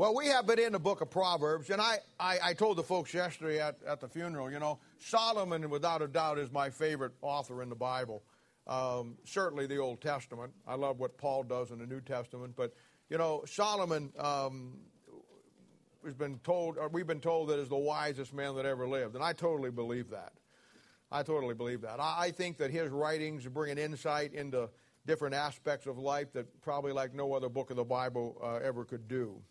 Well, we have been in the book of Proverbs, and I, I, I, told the folks yesterday at, at the funeral, you know, Solomon, without a doubt, is my favorite author in the Bible. Um, certainly the Old Testament. I love what Paul does in the New Testament, but, you know, Solomon um, has been told, or we've been told that is the wisest man that ever lived, and I totally believe that. I totally believe that. I, I think that his writings bring an insight into different aspects of life that probably like no other book of the Bible uh, ever could do.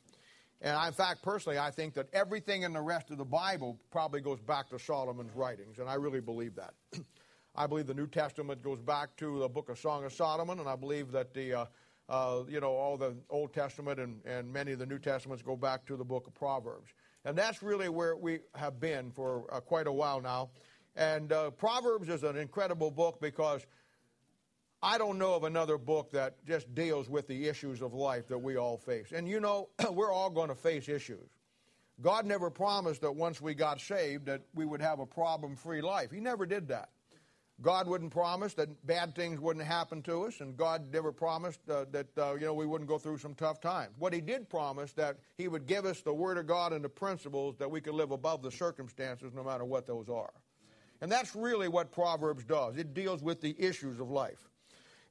And I, in fact, personally, I think that everything in the rest of the Bible probably goes back to Solomon's writings, and I really believe that. I believe the New Testament goes back to the book of Song of Solomon, and I believe that the uh, uh, you know all the Old Testament and, and many of the New Testaments go back to the book of Proverbs, and that's really where we have been for uh, quite a while now. And uh, Proverbs is an incredible book because I don't know of another book that just deals with the issues of life that we all face. And you know, we're all going to face issues. God never promised that once we got saved that we would have a problem-free life. He never did that. God wouldn't promise that bad things wouldn't happen to us, and God never promised uh, that uh, you know we wouldn't go through some tough times. What He did promise that He would give us the Word of God and the principles that we could live above the circumstances, no matter what those are. And that's really what Proverbs does. It deals with the issues of life.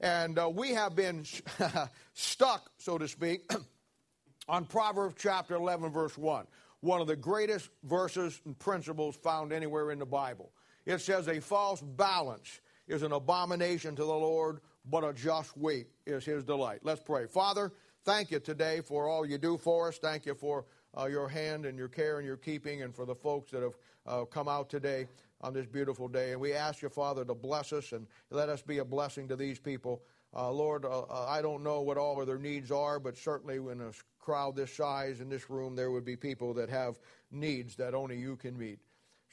And uh, we have been stuck, so to speak, on Proverbs chapter 11, verse 1, one of the greatest verses and principles found anywhere in the Bible. It says, A false balance is an abomination to the Lord, but a just weight is his delight. Let's pray. Father, thank you today for all you do for us. Thank you for uh, your hand and your care and your keeping, and for the folks that have uh, come out today on this beautiful day. And we ask you, Father, to bless us and let us be a blessing to these people. Uh, Lord, uh, uh, I don't know what all of their needs are, but certainly in a crowd this size in this room, there would be people that have needs that only you can meet.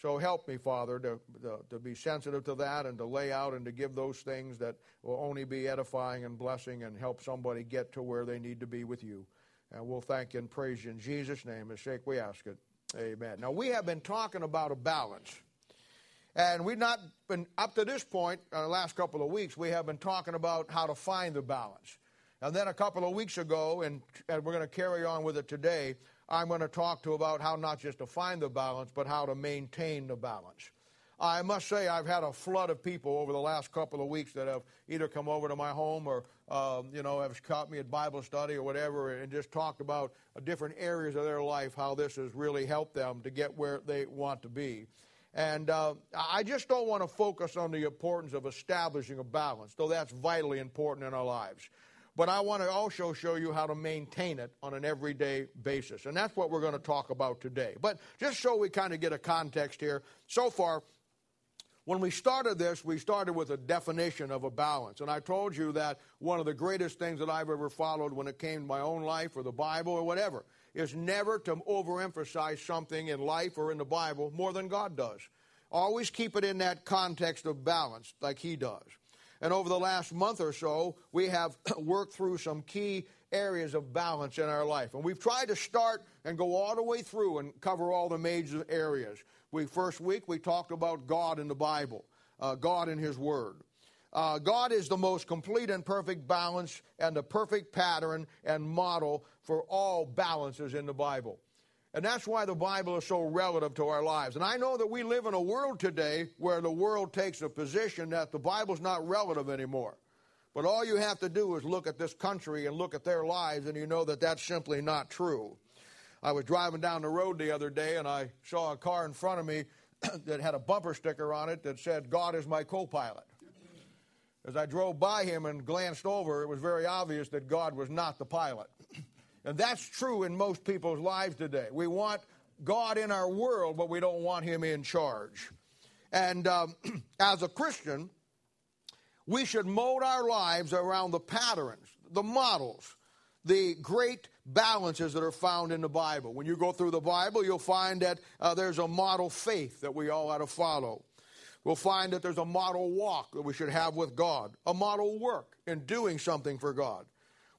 So help me, Father, to, to, to, be sensitive to that and to lay out and to give those things that will only be edifying and blessing and help somebody get to where they need to be with you. And we'll thank you and praise you in Jesus' name. As sake we ask it. Amen. Now, we have been talking about a balance. And we've not been, up to this point, uh, the last couple of weeks, we have been talking about how to find the balance. And then a couple of weeks ago, and, and we're going to carry on with it today, I'm going to talk to about how not just to find the balance, but how to maintain the balance. I must say, I've had a flood of people over the last couple of weeks that have either come over to my home or, um, you know, have caught me at Bible study or whatever and just talked about different areas of their life, how this has really helped them to get where they want to be. And uh, I just don't want to focus on the importance of establishing a balance, though that's vitally important in our lives. But I want to also show you how to maintain it on an everyday basis. And that's what we're going to talk about today. But just so we kind of get a context here, so far, when we started this, we started with a definition of a balance. And I told you that one of the greatest things that I've ever followed when it came to my own life or the Bible or whatever is never to overemphasize something in life or in the Bible more than God does. Always keep it in that context of balance, like He does. And over the last month or so, we have worked through some key areas of balance in our life. And we've tried to start and go all the way through and cover all the major areas. We first week we talked about God in the Bible, uh, God in His Word. Uh, God is the most complete and perfect balance and the perfect pattern and model for all balances in the Bible. And that's why the Bible is so relative to our lives. And I know that we live in a world today where the world takes a position that the Bible's not relative anymore. But all you have to do is look at this country and look at their lives, and you know that that's simply not true. I was driving down the road the other day, and I saw a car in front of me that had a bumper sticker on it that said, God is my co pilot. As I drove by him and glanced over, it was very obvious that God was not the pilot. and that's true in most people's lives today. We want God in our world, but we don't want him in charge. And um, as a Christian, we should mold our lives around the patterns, the models, the great balances that are found in the Bible. When you go through the Bible, you'll find that uh, there's a model faith that we all ought to follow. We'll find that there's a model walk that we should have with God, a model work in doing something for God.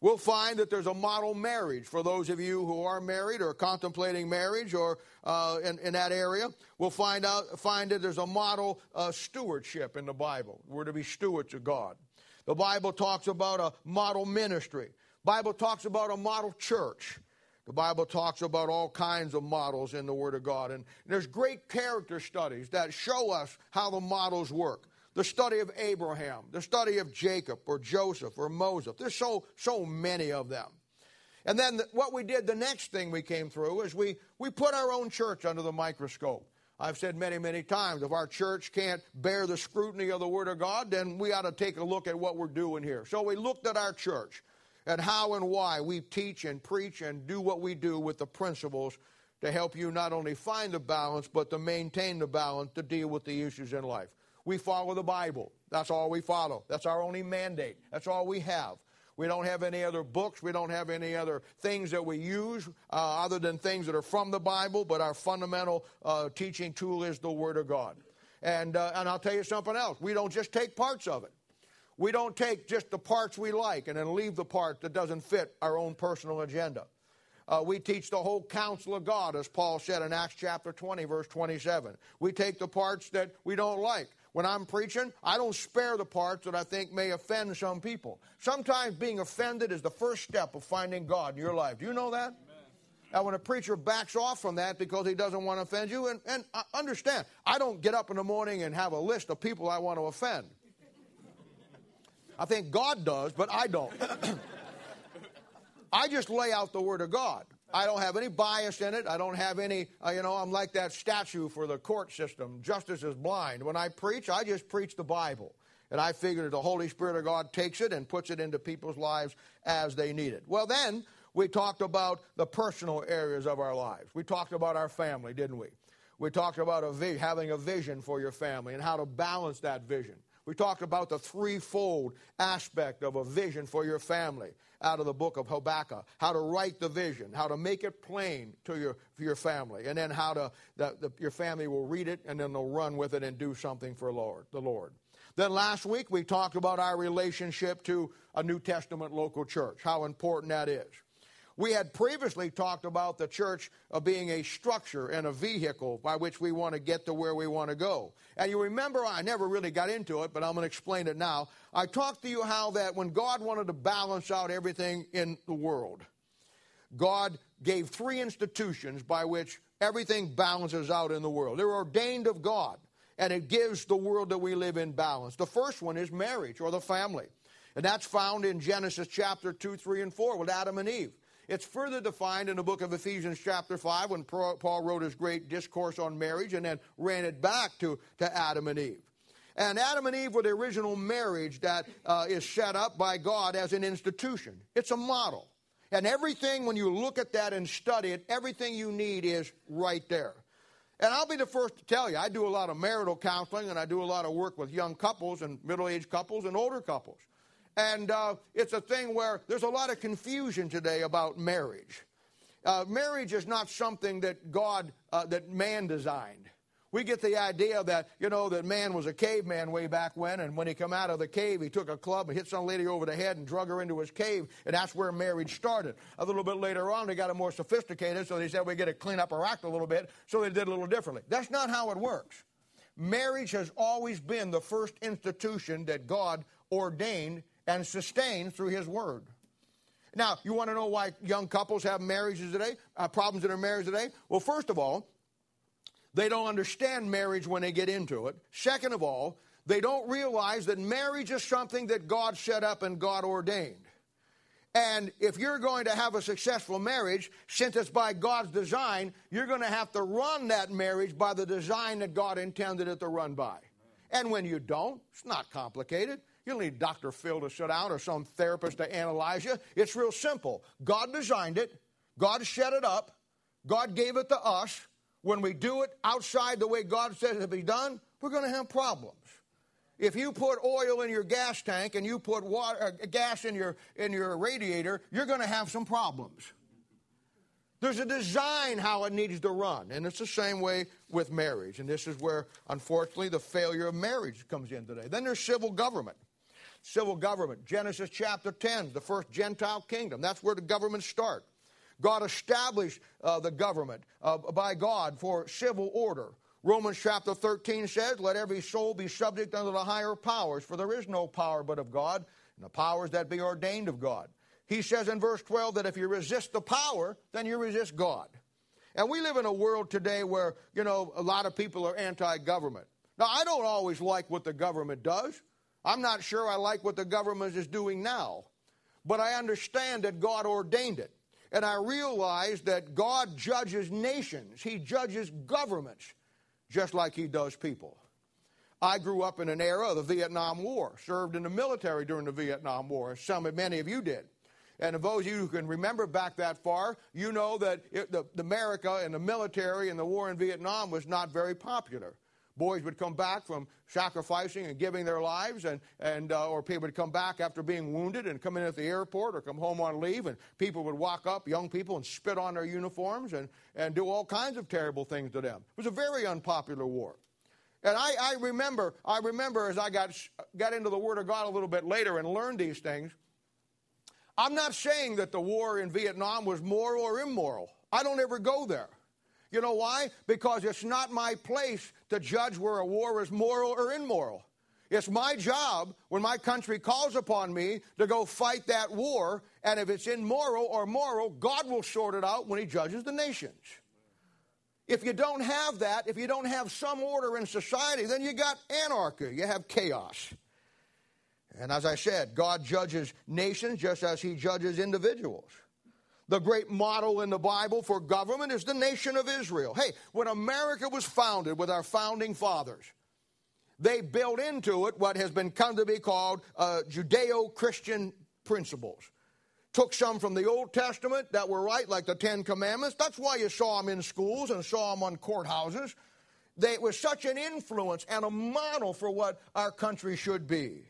We'll find that there's a model marriage for those of you who are married or contemplating marriage or uh, in, in, that area. We'll find out find that there's a model uh, stewardship in the Bible. We're to be stewards of God. The Bible talks about a model ministry. Bible talks about a model church. The Bible talks about all kinds of models in the Word of God. And there's great character studies that show us how the models work. The study of Abraham, the study of Jacob or Joseph or Moses. There's so, so many of them. And then the, what we did, the next thing we came through is we, we put our own church under the microscope. I've said many, many times if our church can't bear the scrutiny of the Word of God, then we ought to take a look at what we're doing here. So we looked at our church and how and why we teach and preach and do what we do with the principles to help you not only find the balance, but to maintain the balance to deal with the issues in life. We follow the Bible. That's all we follow. That's our only mandate. That's all we have. We don't have any other books. We don't have any other things that we use uh, other than things that are from the Bible, but our fundamental uh, teaching tool is the Word of God. And, uh, and I'll tell you something else. We don't just take parts of it. We don't take just the parts we like and then leave the part that doesn't fit our own personal agenda. Uh, we teach the whole counsel of God, as Paul said in Acts chapter 20, verse 27. We take the parts that we don't like. When I'm preaching, I don't spare the parts that I think may offend some people. Sometimes being offended is the first step of finding God in your life. Do you know that? Now, when a preacher backs off from that because he doesn't want to offend you, and, and understand, I don't get up in the morning and have a list of people I want to offend. I think God does, but I don't. I just lay out the Word of God. I don't have any bias in it. I don't have any, uh, you know, I'm like that statue for the court system. Justice is blind. When I preach, I just preach the Bible. And I figure the Holy Spirit of God takes it and puts it into people's lives as they need it. Well, then we talked about the personal areas of our lives. We talked about our family, didn't we? We talked about a vi- having a vision for your family and how to balance that vision. We talked about the threefold aspect of a vision for your family out of the book of Habakkuk. How to write the vision, how to make it plain to your, your family, and then how to, the, the, your family will read it and then they'll run with it and do something for Lord, the Lord. Then last week we talked about our relationship to a New Testament local church, how important that is. We had previously talked about the church uh, being a structure and a vehicle by which we want to get to where we want to go. And you remember, I never really got into it, but I'm going to explain it now. I talked to you how that when God wanted to balance out everything in the world, God gave three institutions by which everything balances out in the world. They're ordained of God, and it gives the world that we live in balance. The first one is marriage or the family. And that's found in Genesis chapter 2, 3, and 4 with Adam and Eve. It's further defined in the book of Ephesians, chapter 5, when Paul wrote his great discourse on marriage and then ran it back to, to Adam and Eve. And Adam and Eve were the original marriage that uh, is set up by God as an institution. It's a model. And everything, when you look at that and study it, everything you need is right there. And I'll be the first to tell you, I do a lot of marital counseling and I do a lot of work with young couples and middle aged couples and older couples. And uh, it's a thing where there's a lot of confusion today about marriage. Uh, marriage is not something that God, uh, that man designed. We get the idea that, you know, that man was a caveman way back when, and when he come out of the cave, he took a club and hit some lady over the head and drug her into his cave, and that's where marriage started. A little bit later on, they got it more sophisticated, so they said we got to clean up our act a little bit, so they did a little differently. That's not how it works. Marriage has always been the first institution that God ordained and sustained through His Word. Now, you want to know why young couples have marriages today, uh, problems in their marriage today? Well, first of all, they don't understand marriage when they get into it. Second of all, they don't realize that marriage is something that God set up and God ordained. And if you're going to have a successful marriage, since it's by God's design, you're going to have to run that marriage by the design that God intended it to run by. And when you don't, it's not complicated. You don't need Dr. Phil to sit down or some therapist to analyze you. It's real simple. God designed it, God set it up, God gave it to us. When we do it outside the way God says it to be done, we're going to have problems. If you put oil in your gas tank and you put water, uh, gas in your, in your radiator, you're going to have some problems. There's a design how it needs to run, and it's the same way with marriage. And this is where, unfortunately, the failure of marriage comes in today. Then there's civil government civil government. Genesis chapter 10, the first Gentile kingdom. That's where the governments start. God established uh, the government uh, by God for civil order. Romans chapter 13 says, Let every soul be subject unto the higher powers, for there is no power but of God, and the powers that be ordained of God. he says in verse 12 that if you resist the power, then you resist God. And we live in a world today where, you know, a lot of people are anti government. Now, I don't always like what the government does. I'm not sure I like what the government is doing now. But I understand that God ordained it. And I realize that God judges nations, He judges governments, just like He does people. I grew up in an era of the Vietnam War, served in the military during the Vietnam War, as some, many of you did. And of those of you who can remember back that far, you know that it, the, the America and the military and the war in Vietnam was not very popular. Boys would come back from sacrificing and giving their lives, and, and uh, or people would come back after being wounded and come in at the airport or come home on leave, and people would walk up, young people, and spit on their uniforms and, and do all kinds of terrible things to them. It was a very unpopular war. And I, I remember, I remember as I got, got into the Word of God a little bit later and learned these things, I'm not saying that the war in Vietnam was moral or immoral. I don't ever go there. You know why? Because it's not my place to judge where a war is moral or immoral. It's my job when my country calls upon me to go fight that war, and if it's immoral or moral, God will sort it out when He judges the nations. If you don't have that, if you don't have some order in society, then you got anarchy, you have chaos. And as I said, God judges nations just as he judges individuals. The great model in the Bible for government is the nation of Israel. Hey, when America was founded with our founding fathers, they built into it what has been come to be called uh, Judeo Christian principles. Took some from the Old Testament that were right, like the Ten Commandments. That's why you saw them in schools and saw them on courthouses. They were such an influence and a model for what our country should be.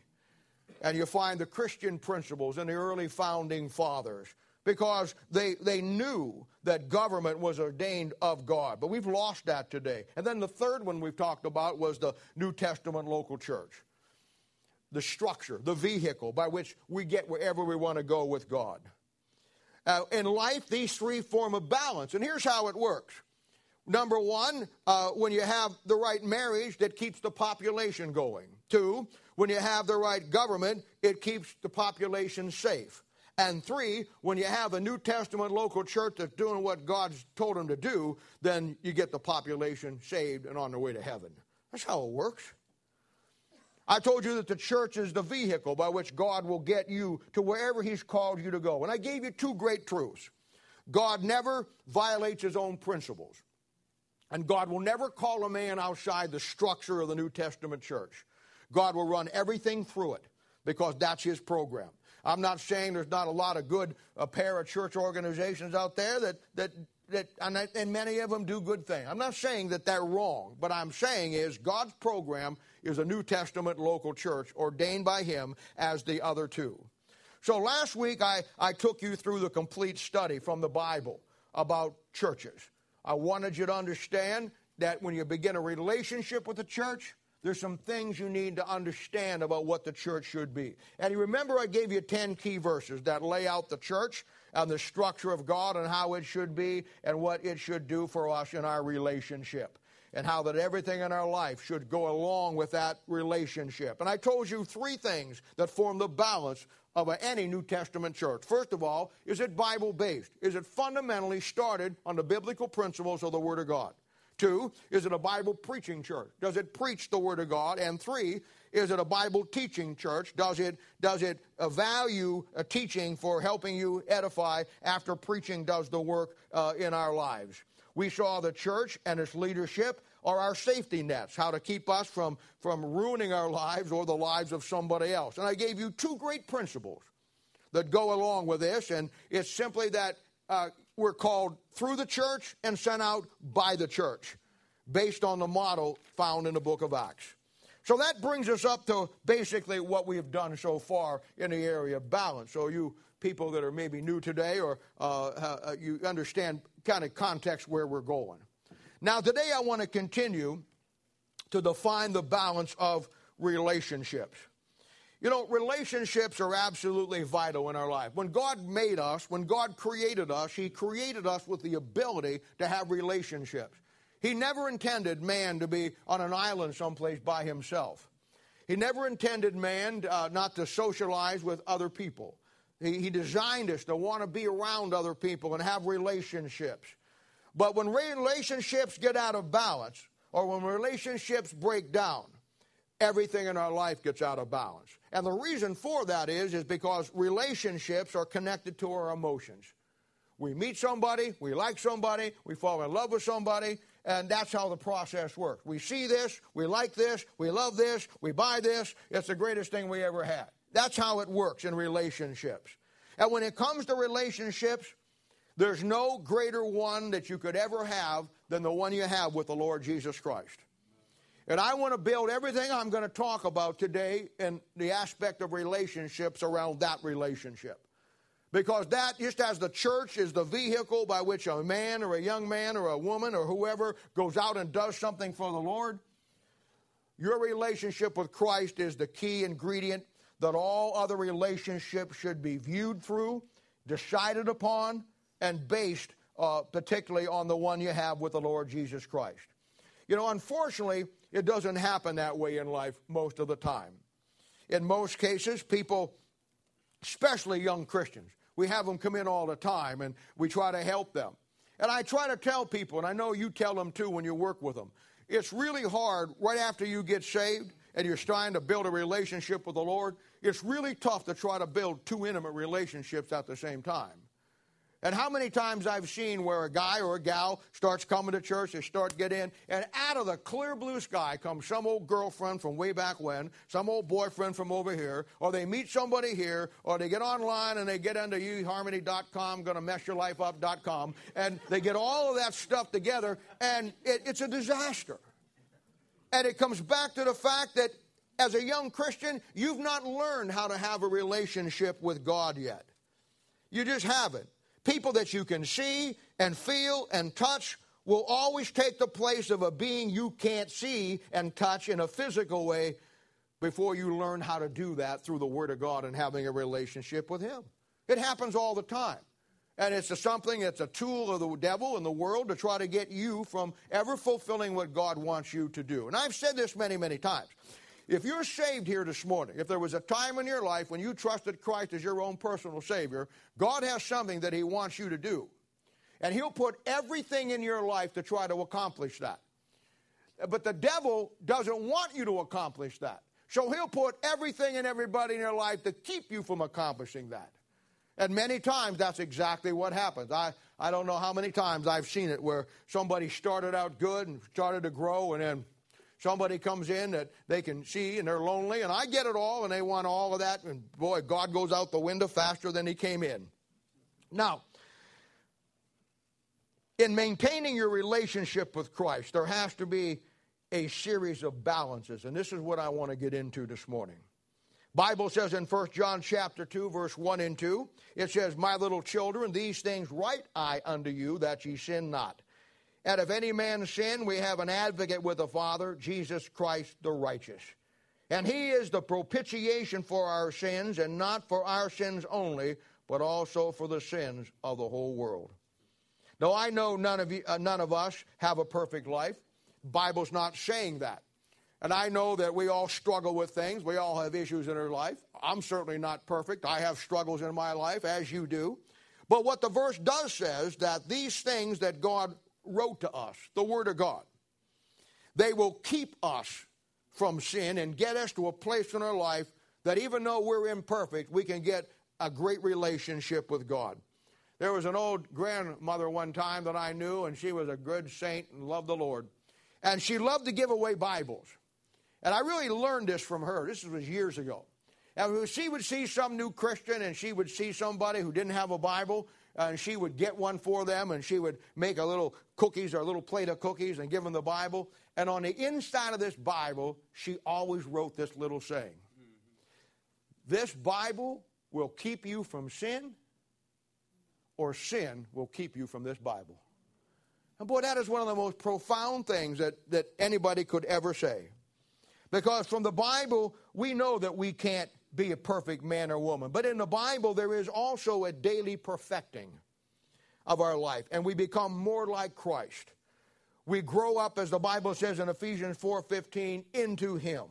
And you find the Christian principles in the early founding fathers because they, they knew that government was ordained of God. But we've lost that today. And then the third one we've talked about was the New Testament local church the structure, the vehicle by which we get wherever we want to go with God. Uh, in life, these three form a balance. And here's how it works. Number one, uh, when you have the right marriage that keeps the population going. Two, when you have the right government, it keeps the population safe. And three, when you have a New Testament local church that's doing what God's told them to do, then you get the population saved and on their way to heaven. That's how it works. I told you that the church is the vehicle by which God will get you to wherever He's called you to go. And I gave you two great truths God never violates His own principles. And God will never call a man outside the structure of the New Testament church. God will run everything through it because that's his program. I'm not saying there's not a lot of good uh, parachurch organizations out there that, that, that and, and many of them do good things. I'm not saying that they're wrong, but I'm saying is God's program is a New Testament local church ordained by him as the other two. So last week I, I took you through the complete study from the Bible about churches. I wanted you to understand that when you begin a relationship with the church, there's some things you need to understand about what the church should be. And you remember I gave you 10 key verses that lay out the church and the structure of God and how it should be and what it should do for us in our relationship. And how that everything in our life should go along with that relationship. And I told you three things that form the balance of any New Testament church. First of all, is it Bible based? Is it fundamentally started on the biblical principles of the Word of God? Two, is it a Bible preaching church? Does it preach the Word of God? And three, is it a Bible teaching church? Does it, does it value a teaching for helping you edify after preaching does the work uh, in our lives? We saw the church and its leadership are our safety nets, how to keep us from, from ruining our lives or the lives of somebody else. And I gave you two great principles that go along with this, and it's simply that uh, we're called through the church and sent out by the church based on the model found in the book of Acts. So that brings us up to basically what we have done so far in the area of balance. So you people that are maybe new today or uh, uh, you understand kind of context where we're going. Now today I want to continue to define the balance of relationships. You know, relationships are absolutely vital in our life. When God made us, when God created us, He created us with the ability to have relationships. He never intended man to be on an island someplace by himself. He never intended man uh, not to socialize with other people. He, he designed us to want to be around other people and have relationships. But when relationships get out of balance, or when relationships break down, everything in our life gets out of balance. And the reason for that is, is because relationships are connected to our emotions. We meet somebody, we like somebody, we fall in love with somebody, and that's how the process works. We see this, we like this, we love this, we buy this, it's the greatest thing we ever had. That's how it works in relationships. And when it comes to relationships, there's no greater one that you could ever have than the one you have with the Lord Jesus Christ. And I want to build everything I'm going to talk about today in the aspect of relationships around that relationship. Because that, just as the church is the vehicle by which a man or a young man or a woman or whoever goes out and does something for the Lord, your relationship with Christ is the key ingredient that all other relationships should be viewed through, decided upon, and based uh, particularly on the one you have with the Lord Jesus Christ. You know, unfortunately, it doesn't happen that way in life most of the time. In most cases, people, especially young Christians, we have them come in all the time and we try to help them. And I try to tell people, and I know you tell them too when you work with them, it's really hard right after you get saved and you're trying to build a relationship with the Lord. It's really tough to try to build two intimate relationships at the same time. And how many times I've seen where a guy or a gal starts coming to church, they start get in, and out of the clear blue sky comes some old girlfriend from way back when, some old boyfriend from over here, or they meet somebody here, or they get online and they get into eharmony.com, gonna mess your life up.com, and they get all of that stuff together, and it, it's a disaster. And it comes back to the fact that as a young Christian, you've not learned how to have a relationship with God yet. You just haven't. People that you can see and feel and touch will always take the place of a being you can't see and touch in a physical way before you learn how to do that through the Word of God and having a relationship with Him. It happens all the time. And it's a something, it's a tool of the devil and the world to try to get you from ever fulfilling what God wants you to do. And I've said this many, many times. If you're saved here this morning, if there was a time in your life when you trusted Christ as your own personal Savior, God has something that He wants you to do. And He'll put everything in your life to try to accomplish that. But the devil doesn't want you to accomplish that. So He'll put everything and everybody in your life to keep you from accomplishing that. And many times that's exactly what happens. I, I don't know how many times I've seen it where somebody started out good and started to grow and then somebody comes in that they can see and they're lonely, and I get it all, and they want all of that, and boy, God goes out the window faster than he came in. Now, in maintaining your relationship with Christ, there has to be a series of balances, and this is what I want to get into this morning. Bible says in 1 John chapter 2 verse 1 and 2 it says my little children these things write I unto you that ye sin not and if any man sin, we have an advocate with the Father, Jesus Christ the righteous. And he is the propitiation for our sins, and not for our sins only, but also for the sins of the whole world. Now, I know none of, you, uh, none of us have a perfect life. Bible's not saying that. And I know that we all struggle with things. We all have issues in our life. I'm certainly not perfect. I have struggles in my life, as you do. But what the verse does says that these things that God wrote to us, the Word of God. They will keep us from sin and get us to a place in our life that even though we're imperfect, we can get a great relationship with God. There was an old grandmother one time that I knew, and she was a good saint and loved the Lord. And she loved to give away Bibles. And I really learned this from her. This was years ago. And she would see some new Christian and she would see somebody who didn't have a Bible, and she would get one for them and she would make a little cookies or a little plate of cookies and give them the Bible. And on the inside of this Bible, she always wrote this little saying This Bible will keep you from sin, or sin will keep you from this Bible. And boy, that is one of the most profound things that, that anybody could ever say. Because from the Bible, we know that we can't be a perfect man or woman. But in the Bible, there is also a daily perfecting of our life, and we become more like Christ. We grow up, as the Bible says in Ephesians 4:15, into Him.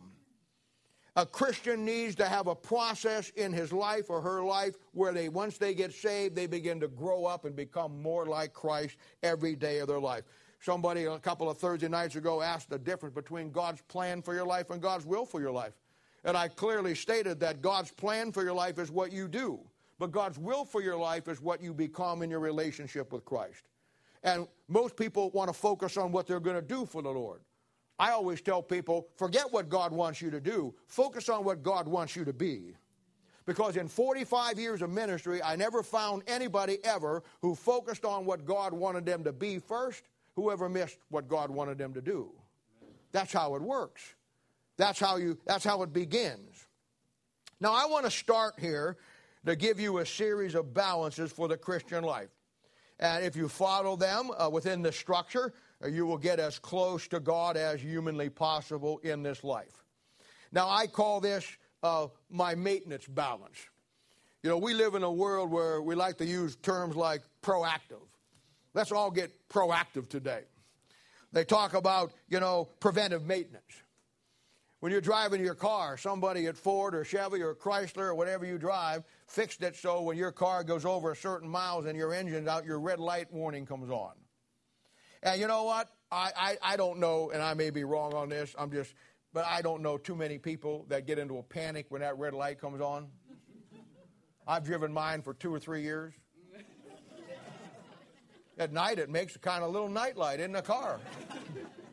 A Christian needs to have a process in his life or her life where they, once they get saved, they begin to grow up and become more like Christ every day of their life. Somebody a couple of Thursday nights ago asked the difference between God's plan for your life and God's will for your life. And I clearly stated that God's plan for your life is what you do, but God's will for your life is what you become in your relationship with Christ. And most people want to focus on what they're going to do for the Lord. I always tell people forget what God wants you to do, focus on what God wants you to be. Because in 45 years of ministry, I never found anybody ever who focused on what God wanted them to be first, whoever missed what God wanted them to do. That's how it works. That's how you that's how it begins. Now I want to start here to give you a series of balances for the Christian life. And if you follow them uh, within the structure, uh, you will get as close to God as humanly possible in this life. Now, I call this uh, my maintenance balance. You know, we live in a world where we like to use terms like proactive. Let's all get proactive today. They talk about, you know, preventive maintenance. When you're driving your car, somebody at Ford or Chevy or Chrysler or whatever you drive fixed it so when your car goes over a certain miles and your engine's out, your red light warning comes on. And you know what? I, I, I don't know, and I may be wrong on this. I'm just, but I don't know too many people that get into a panic when that red light comes on. I've driven mine for two or three years. At night, it makes a kind of little nightlight in the car.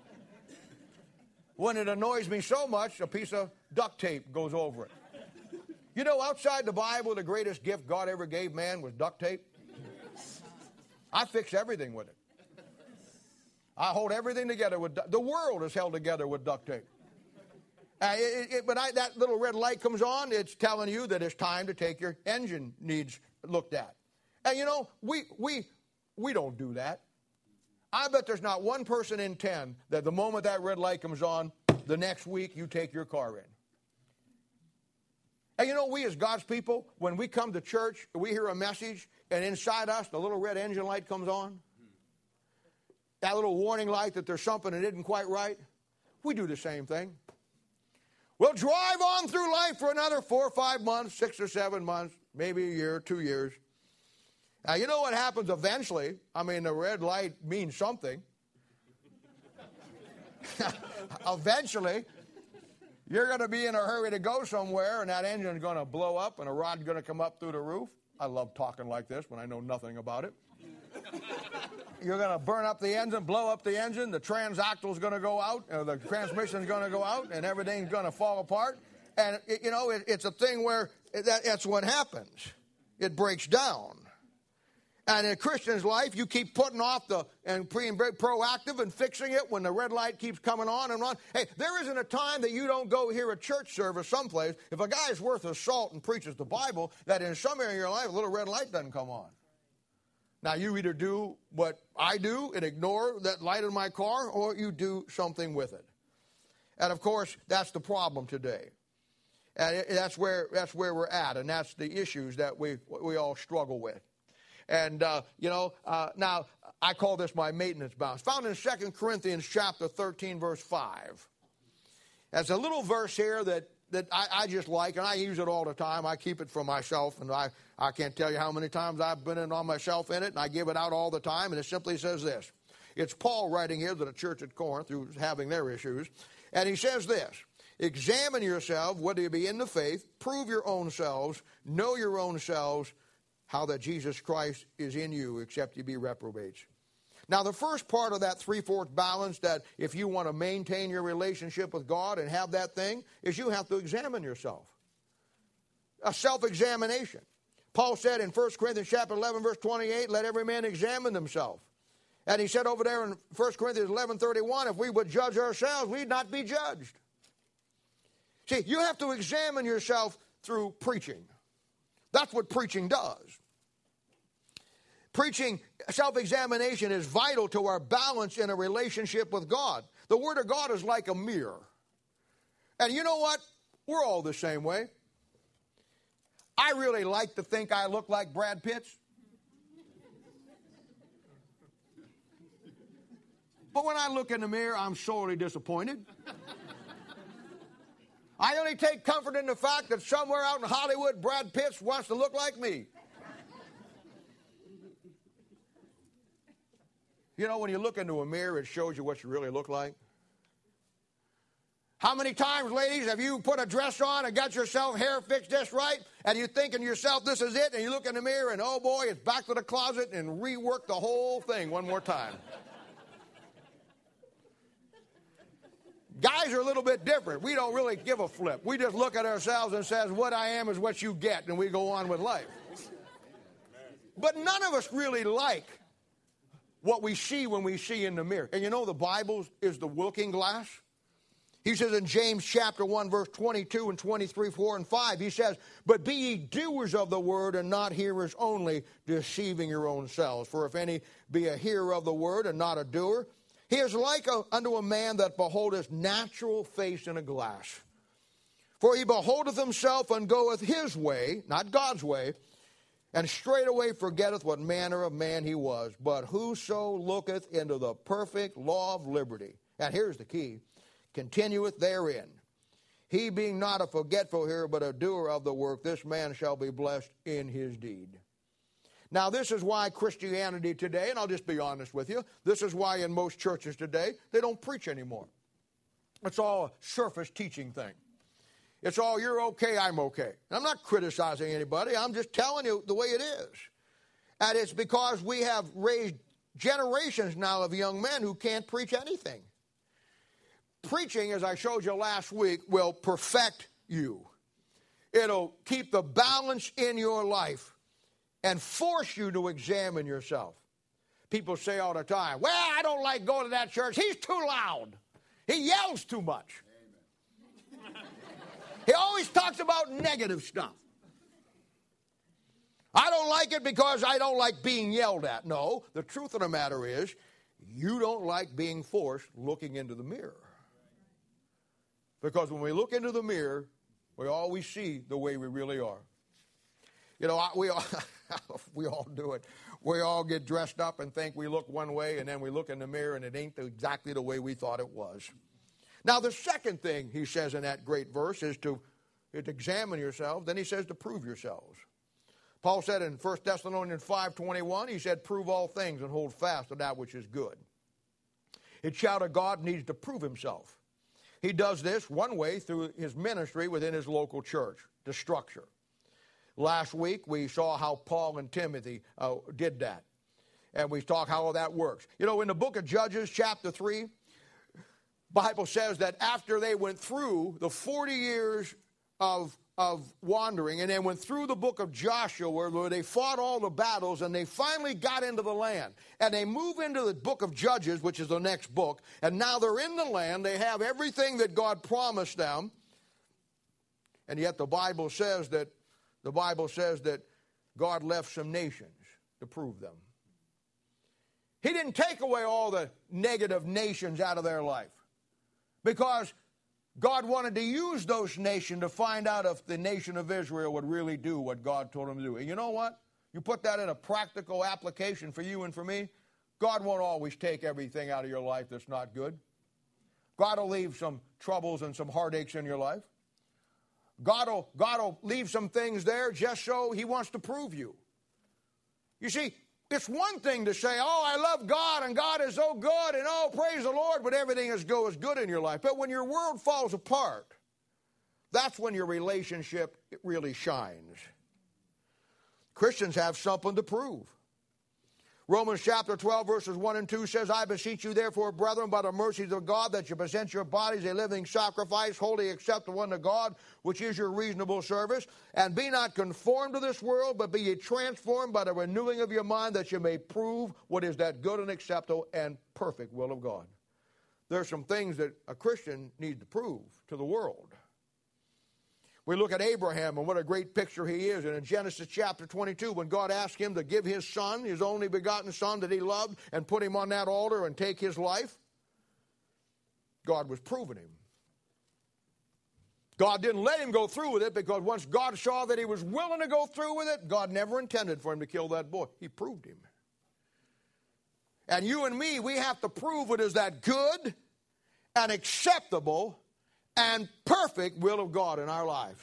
when it annoys me so much, a piece of duct tape goes over it. You know, outside the Bible, the greatest gift God ever gave man was duct tape. I fix everything with it. I hold everything together with the world is held together with duct tape. Uh, it, it, but I, that little red light comes on, it's telling you that it's time to take your engine needs looked at. And you know, we we we don't do that. I bet there's not one person in ten that the moment that red light comes on, the next week you take your car in. And you know, we as God's people, when we come to church, we hear a message, and inside us, the little red engine light comes on that little warning light that there's something that isn't quite right, we do the same thing. We'll drive on through life for another four or five months, six or seven months, maybe a year, two years. Now, you know what happens eventually? I mean, the red light means something. eventually, you're going to be in a hurry to go somewhere, and that engine's going to blow up, and a rod's going to come up through the roof. I love talking like this when I know nothing about it you're going to burn up the engine, blow up the engine, the is going to go out, or the transmission's going to go out, and everything's going to fall apart. And, it, you know, it, it's a thing where that, that's what happens. It breaks down. And in a Christian's life, you keep putting off the and being very proactive and fixing it when the red light keeps coming on and on. Hey, there isn't a time that you don't go hear a church service someplace. If a guy is worth his salt and preaches the Bible, that in some area of your life, a little red light doesn't come on. Now, you either do what I do and ignore that light in my car, or you do something with it. And of course, that's the problem today. And that's where, that's where we're at, and that's the issues that we, we all struggle with. And, uh, you know, uh, now I call this my maintenance balance. Found in 2 Corinthians chapter 13, verse 5. There's a little verse here that that I, I, just like, and I use it all the time. I keep it for myself, and I, I can't tell you how many times I've been in on myself in it, and I give it out all the time, and it simply says this. It's Paul writing here to the church at Corinth who's having their issues, and he says this Examine yourself, whether you be in the faith, prove your own selves, know your own selves, how that Jesus Christ is in you, except you be reprobates. Now, the first part of that three fourth balance, that if you want to maintain your relationship with God and have that thing, is you have to examine yourself. A self examination. Paul said in 1 Corinthians chapter 11, verse 28, let every man examine himself. And he said over there in 1 Corinthians 11, 31, if we would judge ourselves, we'd not be judged. See, you have to examine yourself through preaching. That's what preaching does. Preaching self examination is vital to our balance in a relationship with God. The Word of God is like a mirror. And you know what? We're all the same way. I really like to think I look like Brad Pitt's. But when I look in the mirror, I'm sorely disappointed. I only take comfort in the fact that somewhere out in Hollywood, Brad Pitt wants to look like me. You know, when you look into a mirror, it shows you what you really look like. How many times, ladies, have you put a dress on and got yourself hair fixed just right, and you thinking to yourself, this is it, and you look in the mirror, and oh boy, it's back to the closet and rework the whole thing one more time. Guys are a little bit different. We don't really give a flip. We just look at ourselves and says, what I am is what you get, and we go on with life. But none of us really like what we see when we see in the mirror. And you know the Bible is the looking glass? He says in James chapter 1, verse 22 and 23, 4 and 5, he says, But be ye doers of the word and not hearers only, deceiving your own selves. For if any be a hearer of the word and not a doer, he is like a, unto a man that beholdeth natural face in a glass. For he beholdeth himself and goeth his way, not God's way, and straightway forgetteth what manner of man he was. But whoso looketh into the perfect law of liberty, and here's the key, continueth therein. He being not a forgetful hearer, but a doer of the work, this man shall be blessed in his deed. Now, this is why Christianity today, and I'll just be honest with you, this is why in most churches today, they don't preach anymore. It's all a surface teaching thing. It's all you're okay, I'm okay. And I'm not criticizing anybody, I'm just telling you the way it is. And it's because we have raised generations now of young men who can't preach anything. Preaching, as I showed you last week, will perfect you. It'll keep the balance in your life and force you to examine yourself. People say all the time, Well, I don't like going to that church. He's too loud, he yells too much. He always talks about negative stuff. I don't like it because I don't like being yelled at. No, the truth of the matter is, you don't like being forced looking into the mirror. Because when we look into the mirror, we always see the way we really are. You know, we all, we all do it. We all get dressed up and think we look one way, and then we look in the mirror and it ain't exactly the way we thought it was. Now, the second thing he says in that great verse is to, to examine yourselves. Then he says to prove yourselves. Paul said in 1 Thessalonians 5.21, he said, prove all things and hold fast to that which is good. A child of God needs to prove himself. He does this one way through his ministry within his local church, the structure. Last week we saw how Paul and Timothy uh, did that. And we talked how that works. You know, in the book of Judges, chapter 3, Bible says that after they went through the 40 years of, of wandering and they went through the book of Joshua where they fought all the battles and they finally got into the land. And they move into the book of Judges, which is the next book, and now they're in the land. They have everything that God promised them. And yet the Bible says that the Bible says that God left some nations to prove them. He didn't take away all the negative nations out of their life because God wanted to use those nations to find out if the nation of Israel would really do what God told them to do. And you know what? You put that in a practical application for you and for me, God won't always take everything out of your life that's not good. God will leave some troubles and some heartaches in your life. God will, God will leave some things there just so He wants to prove you. You see, it's one thing to say, oh, I love God and God is so good and oh, praise the Lord, but everything is goes good in your life. But when your world falls apart, that's when your relationship really shines. Christians have something to prove. Romans chapter 12, verses 1 and 2 says, I beseech you, therefore, brethren, by the mercies of God, that you present your bodies a living sacrifice, wholly acceptable unto God, which is your reasonable service. And be not conformed to this world, but be ye transformed by the renewing of your mind, that you may prove what is that good and acceptable and perfect will of God. There are some things that a Christian needs to prove to the world. We look at Abraham and what a great picture he is. And in Genesis chapter 22, when God asked him to give his son, his only begotten son that he loved, and put him on that altar and take his life, God was proving him. God didn't let him go through with it because once God saw that he was willing to go through with it, God never intended for him to kill that boy. He proved him. And you and me, we have to prove it is that good and acceptable and perfect will of God in our lives.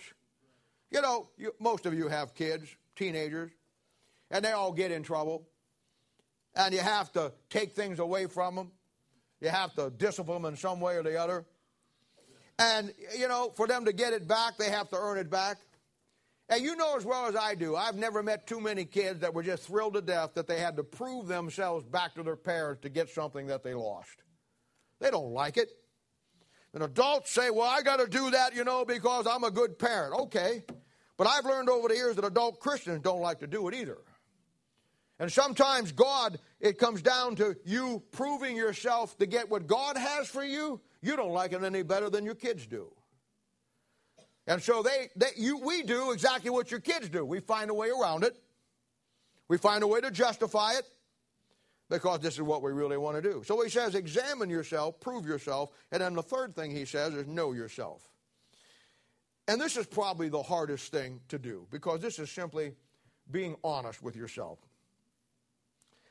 You know, you, most of you have kids, teenagers, and they all get in trouble. And you have to take things away from them. You have to discipline them in some way or the other. And, you know, for them to get it back, they have to earn it back. And you know as well as I do, I've never met too many kids that were just thrilled to death that they had to prove themselves back to their parents to get something that they lost. They don't like it. And adults say, well, I got to do that, you know, because I'm a good parent. Okay. But I've learned over the years that adult Christians don't like to do it either. And sometimes God, it comes down to you proving yourself to get what God has for you. You don't like it any better than your kids do. And so they, they you, we do exactly what your kids do. We find a way around it. We find a way to justify it because this is what we really want to do. So he says, examine yourself, prove yourself. And then the third thing he says is know yourself. And this is probably the hardest thing to do because this is simply being honest with yourself.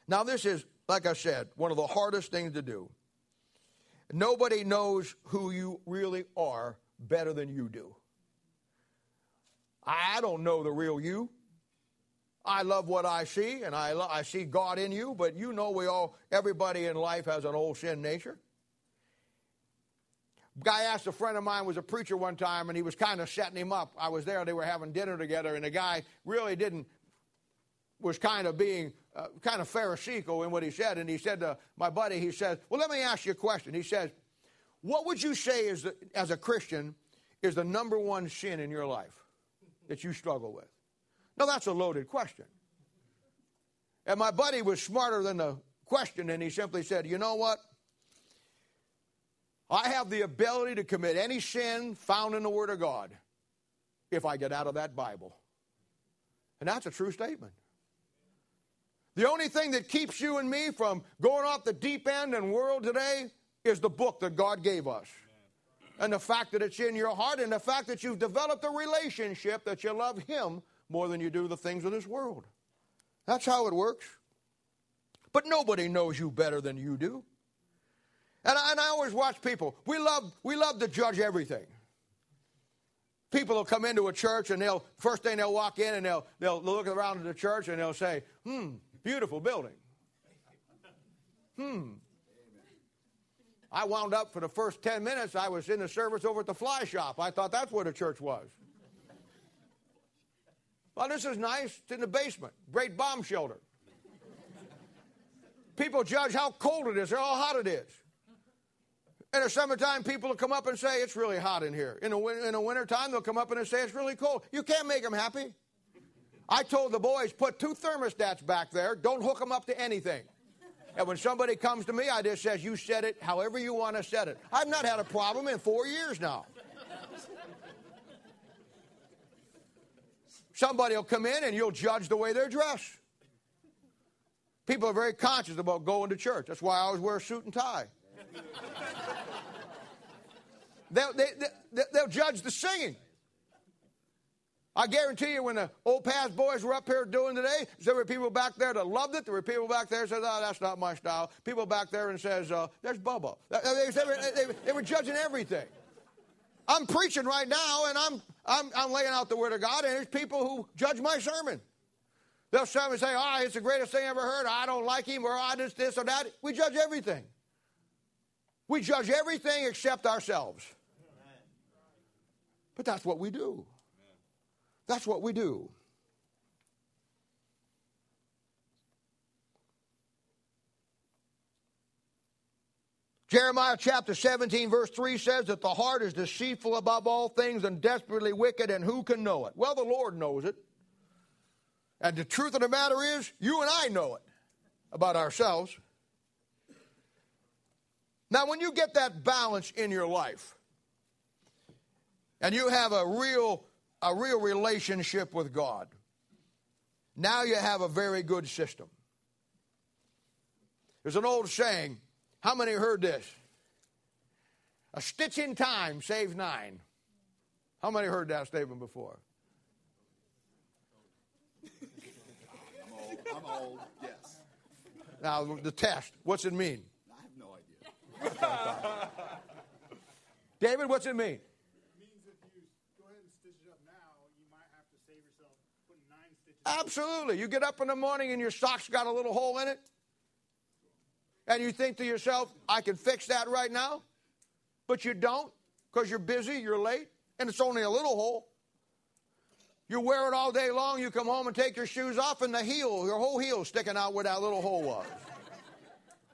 Now, this is, like I said, one of the hardest things to do. Nobody knows who you really are better than you do. I don't know the real you. I love what I see, and I, lo- I see God in you, but you know we all, everybody in life has an old sin nature. Guy asked a friend of mine was a preacher one time, and he was kind of setting him up. I was there; they were having dinner together, and the guy really didn't was kind of being uh, kind of pharisaical in what he said. And he said to my buddy, he says, "Well, let me ask you a question." He says, "What would you say is the, as a Christian is the number one sin in your life that you struggle with?" Now, that's a loaded question. And my buddy was smarter than the question, and he simply said, You know what? I have the ability to commit any sin found in the Word of God if I get out of that Bible. And that's a true statement. The only thing that keeps you and me from going off the deep end and world today is the book that God gave us. And the fact that it's in your heart and the fact that you've developed a relationship that you love Him more than you do the things of this world. That's how it works. But nobody knows you better than you do. And I, and I always watch people. We love, we love to judge everything. People will come into a church and they'll, first thing they'll walk in and they'll, they'll look around at the church and they'll say, hmm, beautiful building. Hmm. I wound up for the first 10 minutes, I was in the service over at the fly shop. I thought that's where the church was. Well, this is nice. It's in the basement. Great bomb shelter. People judge how cold it is or how hot it is. In the summertime, people will come up and say, It's really hot in here. In the, in the wintertime, they'll come up and say, It's really cold. You can't make them happy. I told the boys, Put two thermostats back there. Don't hook them up to anything. And when somebody comes to me, I just says, You set it however you want to set it. I've not had a problem in four years now. Somebody will come in and you'll judge the way they're dressed. People are very conscious about going to church. That's why I always wear a suit and tie. they'll, they, they, they'll judge the singing. I guarantee you, when the old past boys were up here doing today, there were people back there that loved it. There were people back there that said, "Oh, that's not my style." People back there and says, uh, "There's Bubba." They, they, they, they were judging everything. I'm preaching right now, and I'm I'm, I'm laying out the Word of God, and there's people who judge my sermon. They'll come and say, oh, it's the greatest thing I ever heard. I don't like him, or ah, I just this or that. We judge everything. We judge everything except ourselves. But that's what we do. That's what we do. Jeremiah chapter 17, verse 3 says that the heart is deceitful above all things and desperately wicked, and who can know it? Well, the Lord knows it. And the truth of the matter is, you and I know it about ourselves. Now, when you get that balance in your life, and you have a real, a real relationship with God, now you have a very good system. There's an old saying how many heard this? A stitch in time saves nine. How many heard that statement before? I'm old. I'm old, yes. Now, the test what's it mean? I have no idea. David, what's it mean? Absolutely. You get up in the morning and your socks got a little hole in it. And you think to yourself, I can fix that right now. But you don't because you're busy, you're late, and it's only a little hole. You wear it all day long, you come home and take your shoes off, and the heel, your whole heel sticking out where that little hole was.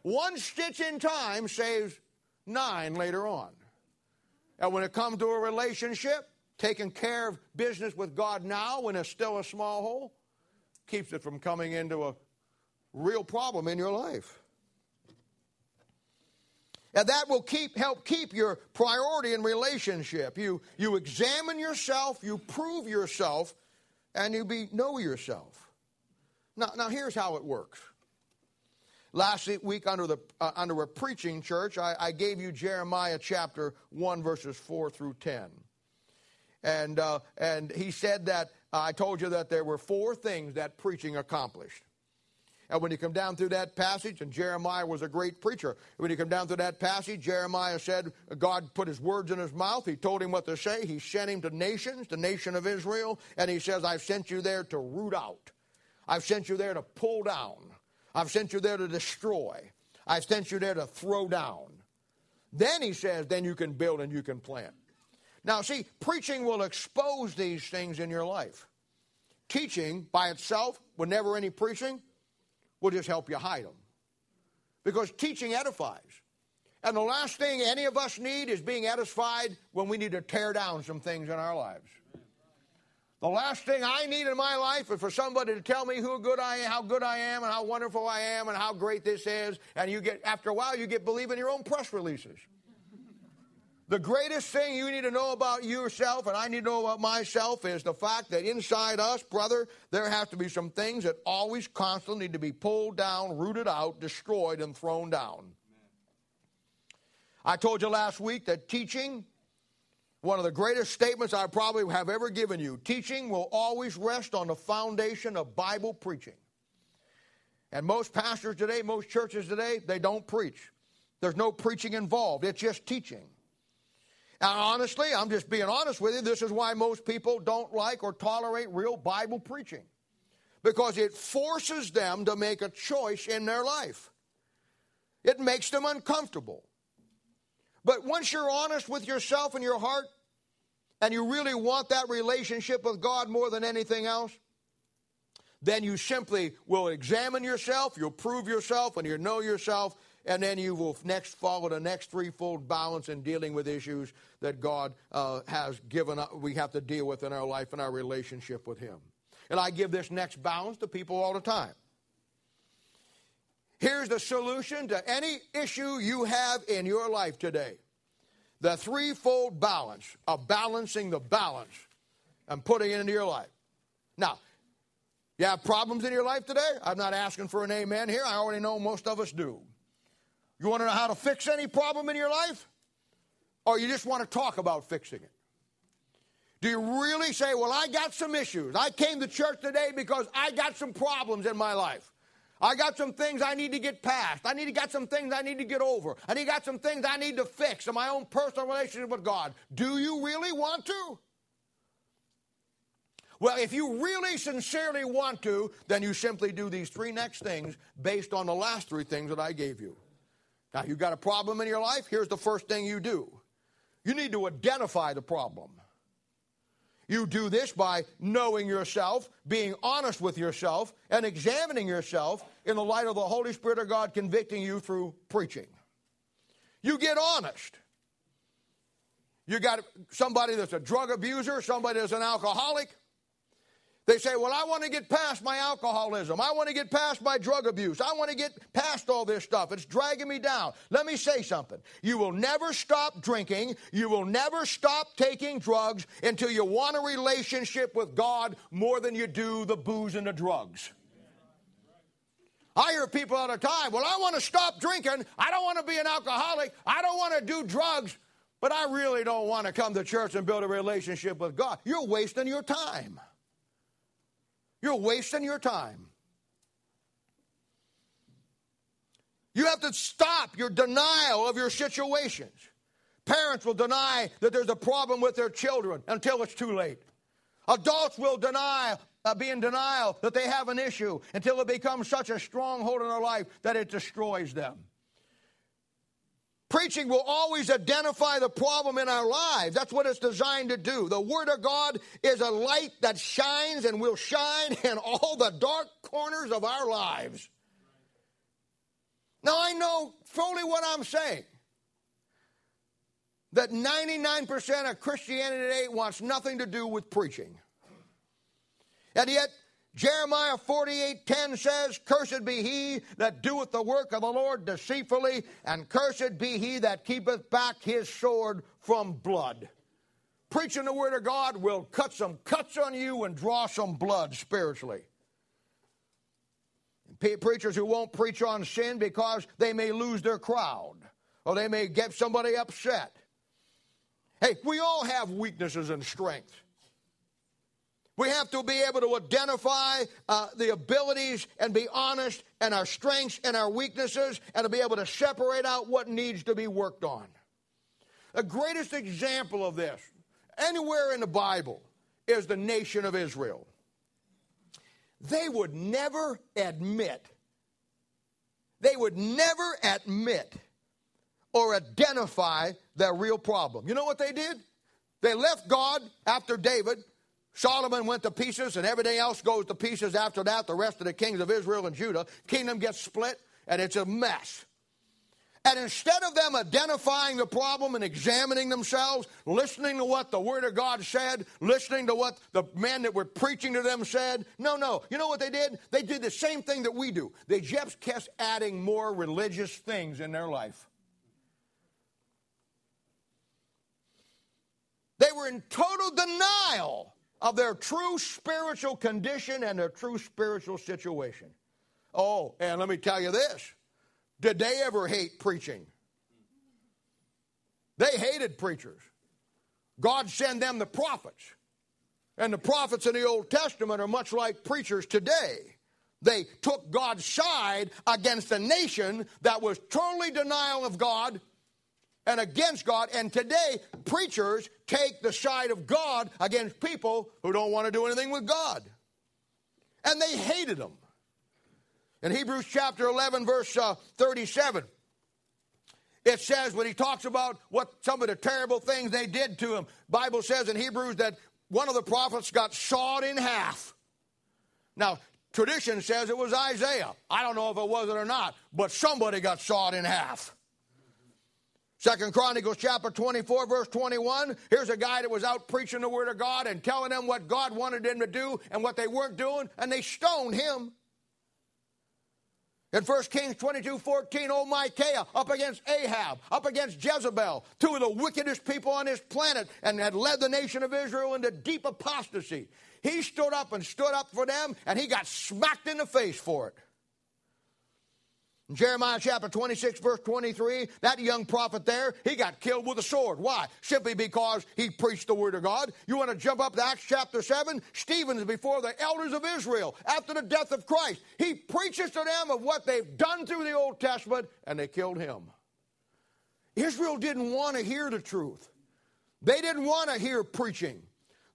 One stitch in time saves nine later on. And when it comes to a relationship, taking care of business with God now when it's still a small hole keeps it from coming into a real problem in your life. And that will keep help keep your priority in relationship. You you examine yourself, you prove yourself, and you be know yourself. Now now here's how it works. Last week under the uh, under a preaching church, I, I, gave you Jeremiah chapter one verses four through ten, and uh, and he said that uh, I told you that there were four things that preaching accomplished. And when you come down through that passage, and Jeremiah was a great preacher, when you come down through that passage, Jeremiah said God put his words in his mouth. He told him what to say. He sent him to nations, the nation of Israel, and he says, I've sent you there to root out. I've sent you there to pull down. I've sent you there to destroy. I've sent you there to throw down. Then he says, then you can build and you can plant. Now, see, preaching will expose these things in your life. Teaching by itself, with never any preaching, will just help you hide them. Because teaching edifies. And the last thing any of us need is being edified when we need to tear down some things in our lives. The last thing I need in my life is for somebody to tell me who good I am, how good I am, and how wonderful I am, and how great this is. And you get, after a while, you get believing your own press releases. The greatest thing you need to know about yourself, and I need to know about myself, is the fact that inside us, brother, there have to be some things that always constantly need to be pulled down, rooted out, destroyed, and thrown down. I told you last week that teaching, one of the greatest statements I probably have ever given you, teaching will always rest on the foundation of Bible preaching. And most pastors today, most churches today, they don't preach. There's no preaching involved, it's just teaching. And honestly, I'm just being honest with you, this is why most people don't like or tolerate real Bible preaching. Because it forces them to make a choice in their life. It makes them uncomfortable. But once you're honest with yourself and your heart, and you really want that relationship with God more than anything else, then you simply will examine yourself, you'll prove yourself, and you know yourself, and then you will next follow the next threefold balance in dealing with issues that God uh, has given us, we have to deal with in our life and our relationship with Him. And I give this next balance to people all the time. Here's the solution to any issue you have in your life today the threefold balance of balancing the balance and putting it into your life. Now, you have problems in your life today? I'm not asking for an amen here. I already know most of us do. You want to know how to fix any problem in your life? Or you just want to talk about fixing it? Do you really say, Well, I got some issues. I came to church today because I got some problems in my life. I got some things I need to get past. I need to got some things I need to get over. I need got some things I need to fix in my own personal relationship with God. Do you really want to? Well, if you really sincerely want to, then you simply do these three next things based on the last three things that I gave you. Now, you got a problem in your life? Here's the first thing you do you need to identify the problem. You do this by knowing yourself, being honest with yourself, and examining yourself in the light of the Holy Spirit of God convicting you through preaching. You get honest. You got somebody that's a drug abuser, somebody that's an alcoholic, they say, Well, I want to get past my alcoholism. I want to get past my drug abuse. I want to get past all this stuff. It's dragging me down. Let me say something. You will never stop drinking. You will never stop taking drugs until you want a relationship with God more than you do the booze and the drugs. I hear people all the time, Well, I want to stop drinking. I don't want to be an alcoholic. I don't want to do drugs. But I really don't want to come to church and build a relationship with God. You're wasting your time. You're wasting your time. You have to stop your denial of your situations. Parents will deny that there's a problem with their children until it's too late. Adults will deny uh, be in denial that they have an issue until it becomes such a stronghold in their life that it destroys them. Preaching will always identify the problem in our lives. That's what it's designed to do. The Word of God is a light that shines and will shine in all the dark corners of our lives. Now, I know fully what I'm saying that 99% of Christianity today wants nothing to do with preaching. And yet, Jeremiah 48:10 says, Cursed be he that doeth the work of the Lord deceitfully, and cursed be he that keepeth back his sword from blood. Preaching the word of God will cut some cuts on you and draw some blood spiritually. Preachers who won't preach on sin because they may lose their crowd or they may get somebody upset. Hey, we all have weaknesses and strengths. We have to be able to identify uh, the abilities and be honest and our strengths and our weaknesses and to be able to separate out what needs to be worked on. The greatest example of this, anywhere in the Bible, is the nation of Israel. They would never admit, they would never admit or identify their real problem. You know what they did? They left God after David Solomon went to pieces, and everything else goes to pieces after that. The rest of the kings of Israel and Judah, kingdom gets split, and it's a mess. And instead of them identifying the problem and examining themselves, listening to what the Word of God said, listening to what the men that were preaching to them said, no, no. You know what they did? They did the same thing that we do. They just kept adding more religious things in their life. They were in total denial of their true spiritual condition and their true spiritual situation. Oh, and let me tell you this did they ever hate preaching? They hated preachers. God sent them the prophets. And the prophets in the Old Testament are much like preachers today. They took God's side against a nation that was totally denial of God and against God. And today, preachers take the side of God against people who don't want to do anything with God. And they hated them. In Hebrews chapter 11, verse uh, 37, it says when he talks about what some of the terrible things they did to him, Bible says in Hebrews that one of the prophets got sawed in half. Now, tradition says it was Isaiah. I don't know if it was it or not, but somebody got sawed in half. Second Chronicles chapter 24, verse 21. Here's a guy that was out preaching the word of God and telling them what God wanted them to do and what they weren't doing, and they stoned him. In 1 Kings 22, 14, old Micaiah up against Ahab, up against Jezebel, two of the wickedest people on this planet, and had led the nation of Israel into deep apostasy. He stood up and stood up for them, and he got smacked in the face for it. In Jeremiah chapter 26, verse 23, that young prophet there, he got killed with a sword. Why? Simply because he preached the word of God. You want to jump up to Acts chapter 7? Stephen is before the elders of Israel after the death of Christ. He preaches to them of what they've done through the Old Testament, and they killed him. Israel didn't want to hear the truth, they didn't want to hear preaching.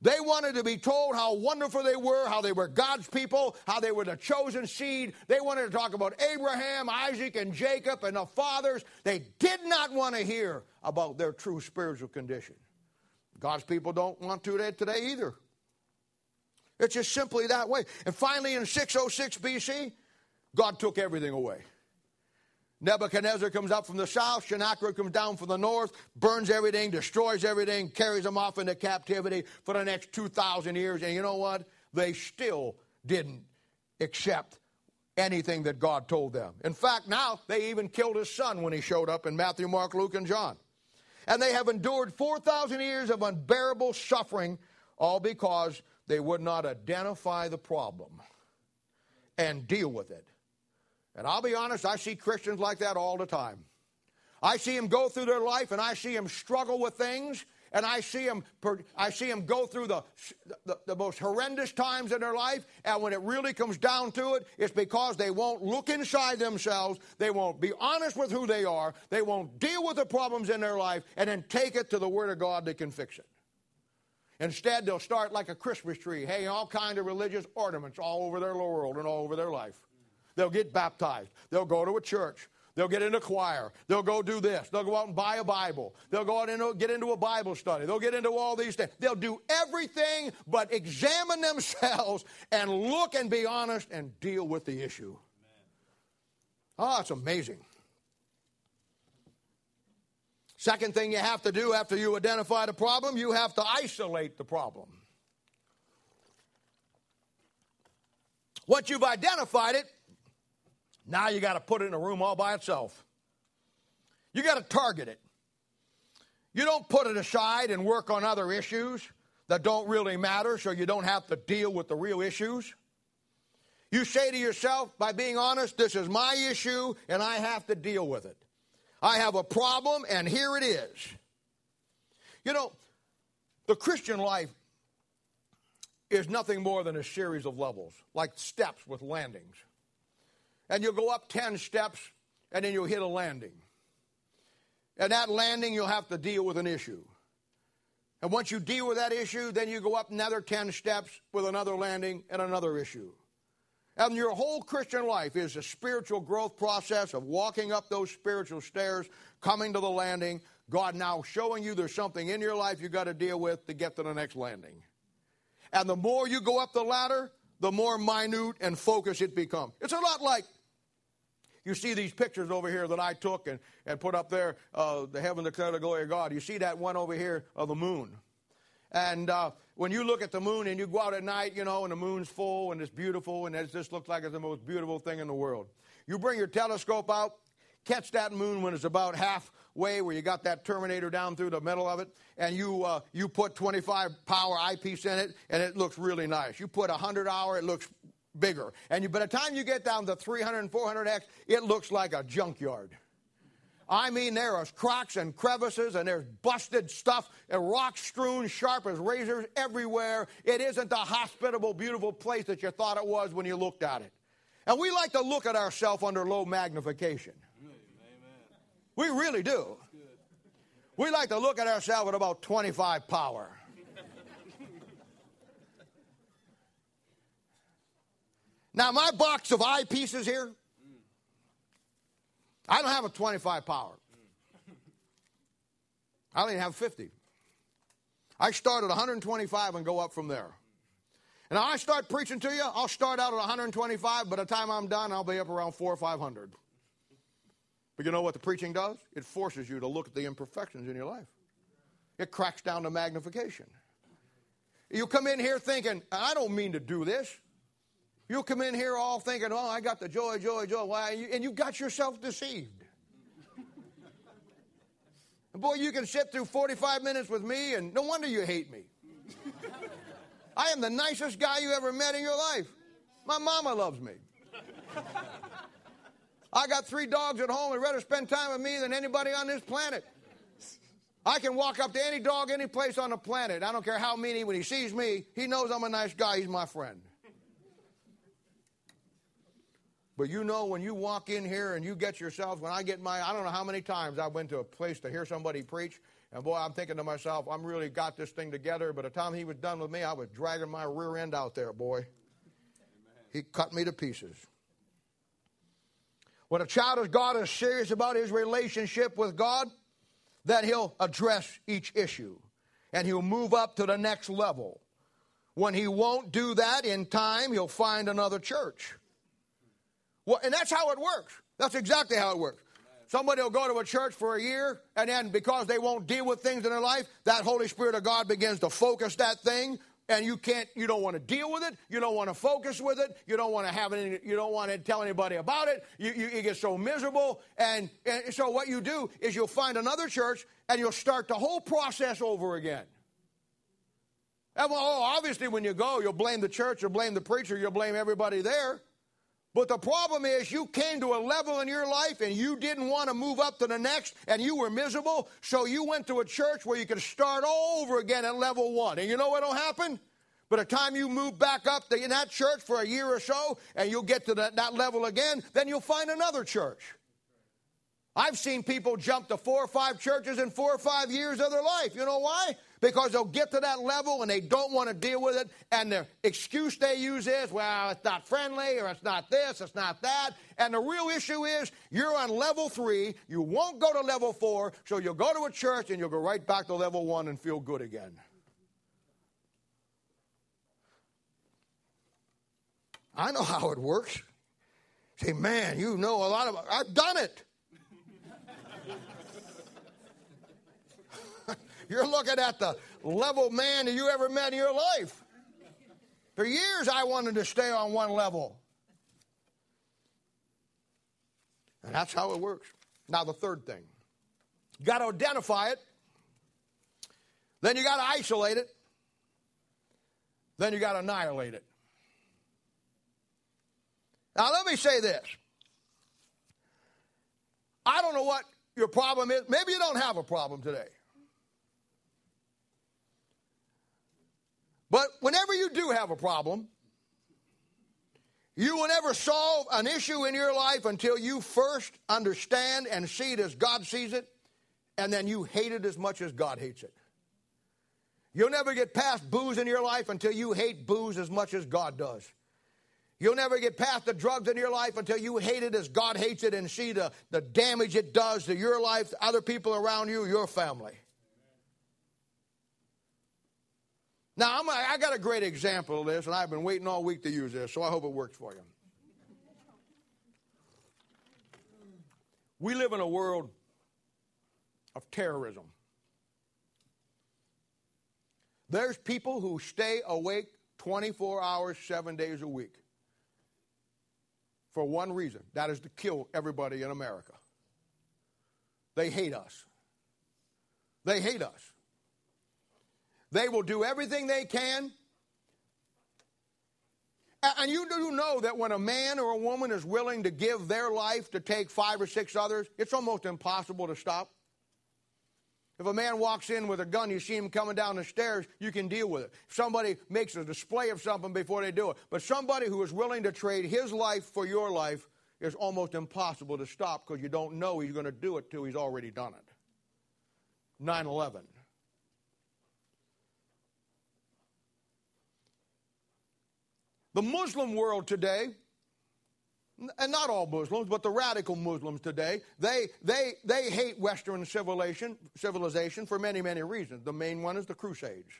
They wanted to be told how wonderful they were, how they were God's people, how they were the chosen seed. They wanted to talk about Abraham, Isaac, and Jacob and the fathers. They did not want to hear about their true spiritual condition. God's people don't want to today either. It's just simply that way. And finally, in 606 BC, God took everything away. Nebuchadnezzar comes up from the south, Sennacherib comes down from the north, burns everything, destroys everything, carries them off into captivity for the next 2,000 years. And you know what? They still didn't accept anything that God told them. In fact, now they even killed his son when he showed up in Matthew, Mark, Luke, and John. And they have endured 4,000 years of unbearable suffering, all because they would not identify the problem and deal with it. And I'll be honest, I see Christians like that all the time. I see them go through their life and I see them struggle with things and I see them, I see them go through the, the, the, most horrendous times in their life, and when it really comes down to it, it's because they won't look inside themselves, they won't be honest with who they are, they won't deal with the problems in their life, and then take it to the Word of God that can fix it. Instead, they'll start like a Christmas tree, hanging all kinds of religious ornaments all over their world and all over their life. They'll get baptized. They'll go to a church. They'll get in a choir. They'll go do this. They'll go out and buy a Bible. They'll go out and uh, get into a Bible study. They'll get into all these things. They'll do everything but examine themselves and look and be honest and deal with the issue. Oh, it's amazing. Second thing you have to do after you identify the problem, you have to isolate the problem. Once you've identified it, now you got to put it in a room all by itself. You got to target it. You don't put it aside and work on other issues that don't really matter so you don't have to deal with the real issues. You say to yourself, by being honest, this is my issue and I have to deal with it. I have a problem and here it is. You know, the Christian life is nothing more than a series of levels, like steps with landings and you'll go up 10 steps, and then you'll hit a landing. And that landing, you'll have to deal with an issue. And once you deal with that issue, then you go up another 10 steps with another landing and another issue. And your whole Christian life is a spiritual growth process of walking up those spiritual stairs, coming to the landing, God now showing you there's something in your life you've got to deal with to get to the next landing. And the more you go up the ladder, the more minute and focused it becomes. It's a lot like you see these pictures over here that I took and, and put up there, uh, the heaven declare the glory of God. You see that one over here of the moon. And uh, when you look at the moon and you go out at night, you know, and the moon's full and it's beautiful and it just looks like it's the most beautiful thing in the world. You bring your telescope out, catch that moon when it's about halfway, where you got that terminator down through the middle of it, and you uh, you put 25 power eyepiece in it, and it looks really nice. You put 100 hour, it looks bigger. And you, by the time you get down to 300 and 400x, it looks like a junkyard. I mean, there are cracks and crevices, and there's busted stuff, and rocks strewn sharp as razors everywhere. It isn't the hospitable, beautiful place that you thought it was when you looked at it. And we like to look at ourselves under low magnification. Amen. We really do. We like to look at ourselves at about 25 power. Now, my box of eyepieces here, I don't have a 25 power. I don't even have 50. I start at 125 and go up from there. And I start preaching to you, I'll start out at 125. By the time I'm done, I'll be up around four or 500. But you know what the preaching does? It forces you to look at the imperfections in your life. It cracks down to magnification. You come in here thinking, I don't mean to do this. You'll come in here all thinking, oh, I got the joy, joy, joy. Why? And you got yourself deceived. and boy, you can sit through 45 minutes with me, and no wonder you hate me. I am the nicest guy you ever met in your life. My mama loves me. I got three dogs at home and rather spend time with me than anybody on this planet. I can walk up to any dog, any place on the planet. I don't care how mean he, when he sees me, he knows I'm a nice guy. He's my friend. But you know, when you walk in here and you get yourself, when I get my, I don't know how many times I went to a place to hear somebody preach, and boy, I'm thinking to myself, I'm really got this thing together. But the time he was done with me, I was dragging my rear end out there, boy. Amen. He cut me to pieces. When a child of God is serious about his relationship with God, then he'll address each issue and he'll move up to the next level. When he won't do that in time, he'll find another church. Well, and that's how it works. That's exactly how it works. Somebody will go to a church for a year, and then because they won't deal with things in their life, that Holy Spirit of God begins to focus that thing, and you can't, you don't want to deal with it, you don't want to focus with it, you don't want to have any, you don't want to tell anybody about it. You, you, you get so miserable, and, and so what you do is you'll find another church, and you'll start the whole process over again. And well, obviously, when you go, you'll blame the church, you'll blame the preacher, you'll blame everybody there. But the problem is, you came to a level in your life and you didn't want to move up to the next and you were miserable, so you went to a church where you could start all over again at level one. And you know what'll happen? By the time you move back up in that church for a year or so and you'll get to that, that level again, then you'll find another church. I've seen people jump to four or five churches in four or five years of their life. You know why? Because they'll get to that level and they don't want to deal with it. And the excuse they use is, well, it's not friendly or it's not this, it's not that. And the real issue is you're on level three, you won't go to level four, so you'll go to a church and you'll go right back to level one and feel good again. I know how it works. Say, man, you know a lot of I've done it. You're looking at the level man that you ever met in your life. For years, I wanted to stay on one level. And that's how it works. Now, the third thing you got to identify it, then you got to isolate it, then you got to annihilate it. Now, let me say this. I don't know what your problem is. Maybe you don't have a problem today. But whenever you do have a problem, you will never solve an issue in your life until you first understand and see it as God sees it, and then you hate it as much as God hates it. You'll never get past booze in your life until you hate booze as much as God does. You'll never get past the drugs in your life until you hate it as God hates it and see the, the damage it does to your life, to other people around you, your family. Now, I'm, I got a great example of this, and I've been waiting all week to use this, so I hope it works for you. We live in a world of terrorism. There's people who stay awake 24 hours, seven days a week for one reason that is to kill everybody in America. They hate us. They hate us. They will do everything they can. And you do know that when a man or a woman is willing to give their life to take five or six others, it's almost impossible to stop. If a man walks in with a gun, you see him coming down the stairs, you can deal with it. If somebody makes a display of something before they do it. But somebody who is willing to trade his life for your life is almost impossible to stop because you don't know he's going to do it till he's already done it. 9 11. The Muslim world today, and not all Muslims, but the radical Muslims today, they, they, they hate Western civilization, civilization for many, many reasons. The main one is the Crusades.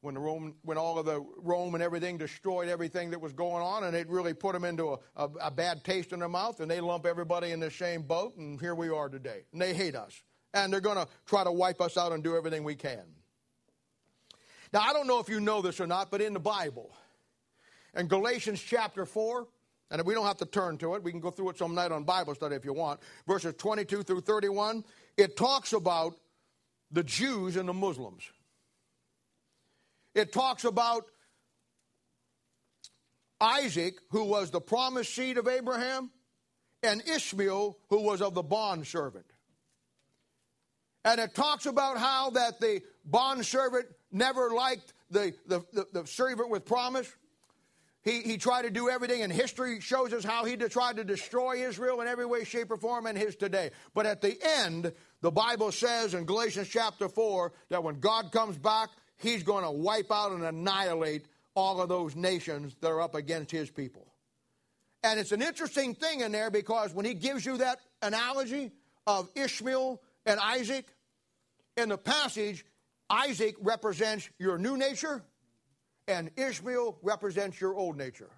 When, the Roman, when all of the Rome and everything destroyed everything that was going on, and it really put them into a, a, a bad taste in their mouth, and they lump everybody in the same boat, and here we are today. And they hate us. And they're going to try to wipe us out and do everything we can. Now, I don't know if you know this or not, but in the Bible, in Galatians chapter 4, and we don't have to turn to it, we can go through it some night on Bible study if you want, verses 22 through 31, it talks about the Jews and the Muslims. It talks about Isaac, who was the promised seed of Abraham, and Ishmael, who was of the bondservant. And it talks about how that the bondservant never liked the, the, the, the servant with promise. He, he tried to do everything, and history shows us how he tried to destroy Israel in every way, shape, or form, and his today. But at the end, the Bible says in Galatians chapter 4 that when God comes back, he's going to wipe out and annihilate all of those nations that are up against his people. And it's an interesting thing in there because when he gives you that analogy of Ishmael and Isaac, in the passage, Isaac represents your new nature, and Ishmael represents your old nature.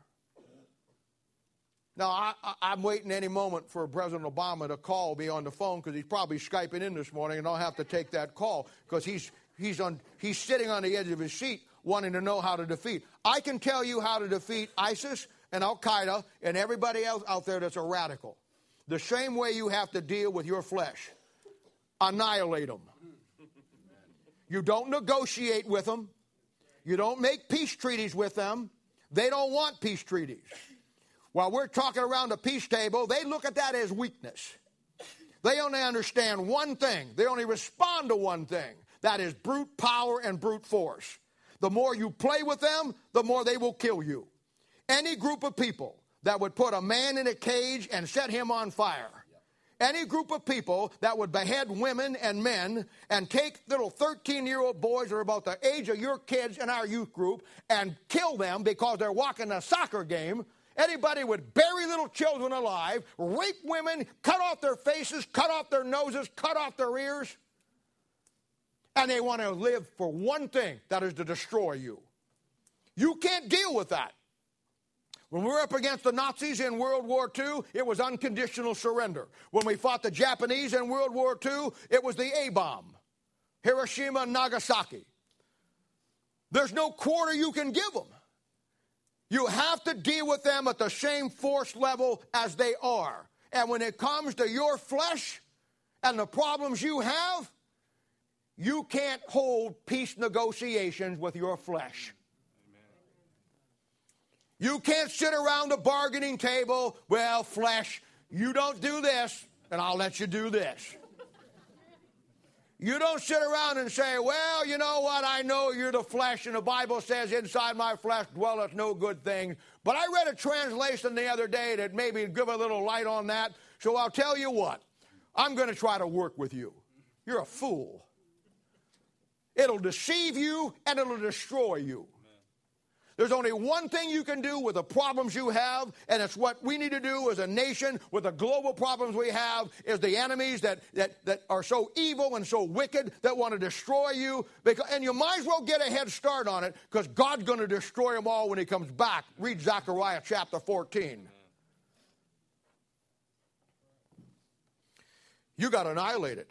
Now, I, am waiting any moment for President Obama to call me on the phone because he's probably Skyping in this morning, and I'll have to take that call because he's, he's, on, he's sitting on the edge of his seat wanting to know how to defeat. I can tell you how to defeat ISIS and Al Qaeda and everybody else out there that's a radical. The same way you have to deal with your flesh annihilate them. You don't negotiate with them. You don't make peace treaties with them. They don't want peace treaties. While we're talking around a peace table, they look at that as weakness. They only understand one thing, they only respond to one thing that is brute power and brute force. The more you play with them, the more they will kill you. Any group of people that would put a man in a cage and set him on fire any group of people that would behead women and men and take little 13 year old boys are about the age of your kids in our youth group and kill them because they're walking a soccer game. Anybody would bury little children alive, rape women, cut off their faces, cut off their noses, cut off their ears. And they want to live for one thing that is to destroy you. You can't deal with that. When we were up against the Nazis in World War II, it was unconditional surrender. When we fought the Japanese in World War II, it was the A bomb Hiroshima Nagasaki. There's no quarter you can give them. You have to deal with them at the same force level as they are. And when it comes to your flesh and the problems you have, you can't hold peace negotiations with your flesh. You can't sit around a bargaining table, well, flesh, you don't do this, and I'll let you do this. You don't sit around and say, Well, you know what? I know you're the flesh, and the Bible says, Inside my flesh dwelleth no good thing. But I read a translation the other day that maybe give a little light on that. So I'll tell you what, I'm going to try to work with you. You're a fool. It'll deceive you and it'll destroy you. There's only one thing you can do with the problems you have, and it's what we need to do as a nation with the global problems we have, is the enemies that, that, that are so evil and so wicked that want to destroy you. Because, and you might as well get a head start on it because God's going to destroy them all when he comes back. Read Zechariah chapter 14. You got annihilated.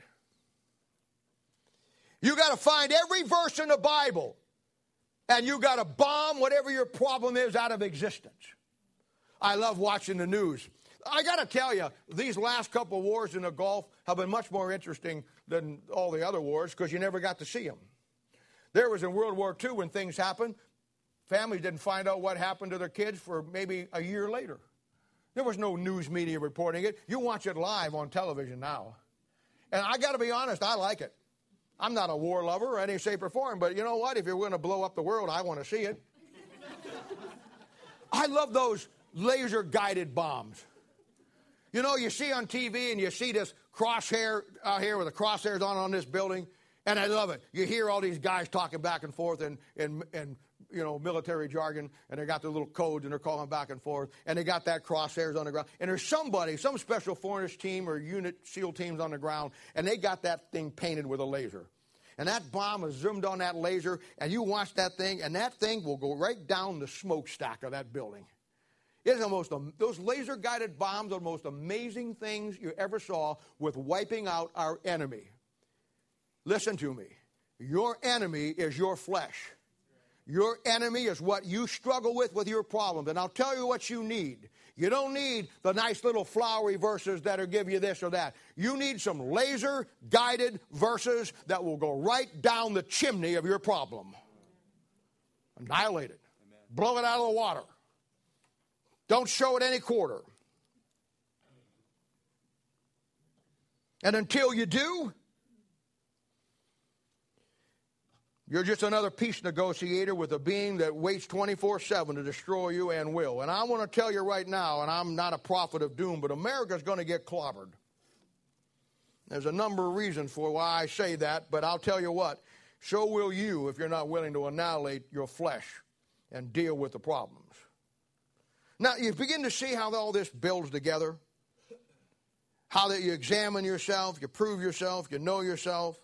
You got to find every verse in the Bible and you got to bomb whatever your problem is out of existence. I love watching the news. I got to tell you, these last couple wars in the Gulf have been much more interesting than all the other wars because you never got to see them. There was in World War II when things happened, families didn't find out what happened to their kids for maybe a year later. There was no news media reporting it. You watch it live on television now. And I got to be honest, I like it. I'm not a war lover or any shape or form, but you know what? If you're going to blow up the world, I want to see it. I love those laser guided bombs. You know, you see on TV and you see this crosshair out here with the crosshairs on on this building, and I love it. You hear all these guys talking back and forth and, in, in you know, military jargon, and they got their little codes and they're calling back and forth, and they got that crosshairs on the ground. And there's somebody, some special forces team or unit SEAL teams on the ground, and they got that thing painted with a laser. And that bomb is zoomed on that laser, and you watch that thing, and that thing will go right down the smokestack of that building. It's the most, those laser guided bombs are the most amazing things you ever saw with wiping out our enemy. Listen to me. Your enemy is your flesh. Your enemy is what you struggle with with your problems. And I'll tell you what you need. You don't need the nice little flowery verses that'll give you this or that. You need some laser guided verses that will go right down the chimney of your problem. Annihilate it. Amen. Blow it out of the water. Don't show it any quarter. And until you do, You're just another peace negotiator with a being that waits 24 7 to destroy you and will. And I want to tell you right now, and I'm not a prophet of doom, but America's going to get clobbered. There's a number of reasons for why I say that, but I'll tell you what, so will you if you're not willing to annihilate your flesh and deal with the problems. Now, you begin to see how all this builds together. How that you examine yourself, you prove yourself, you know yourself.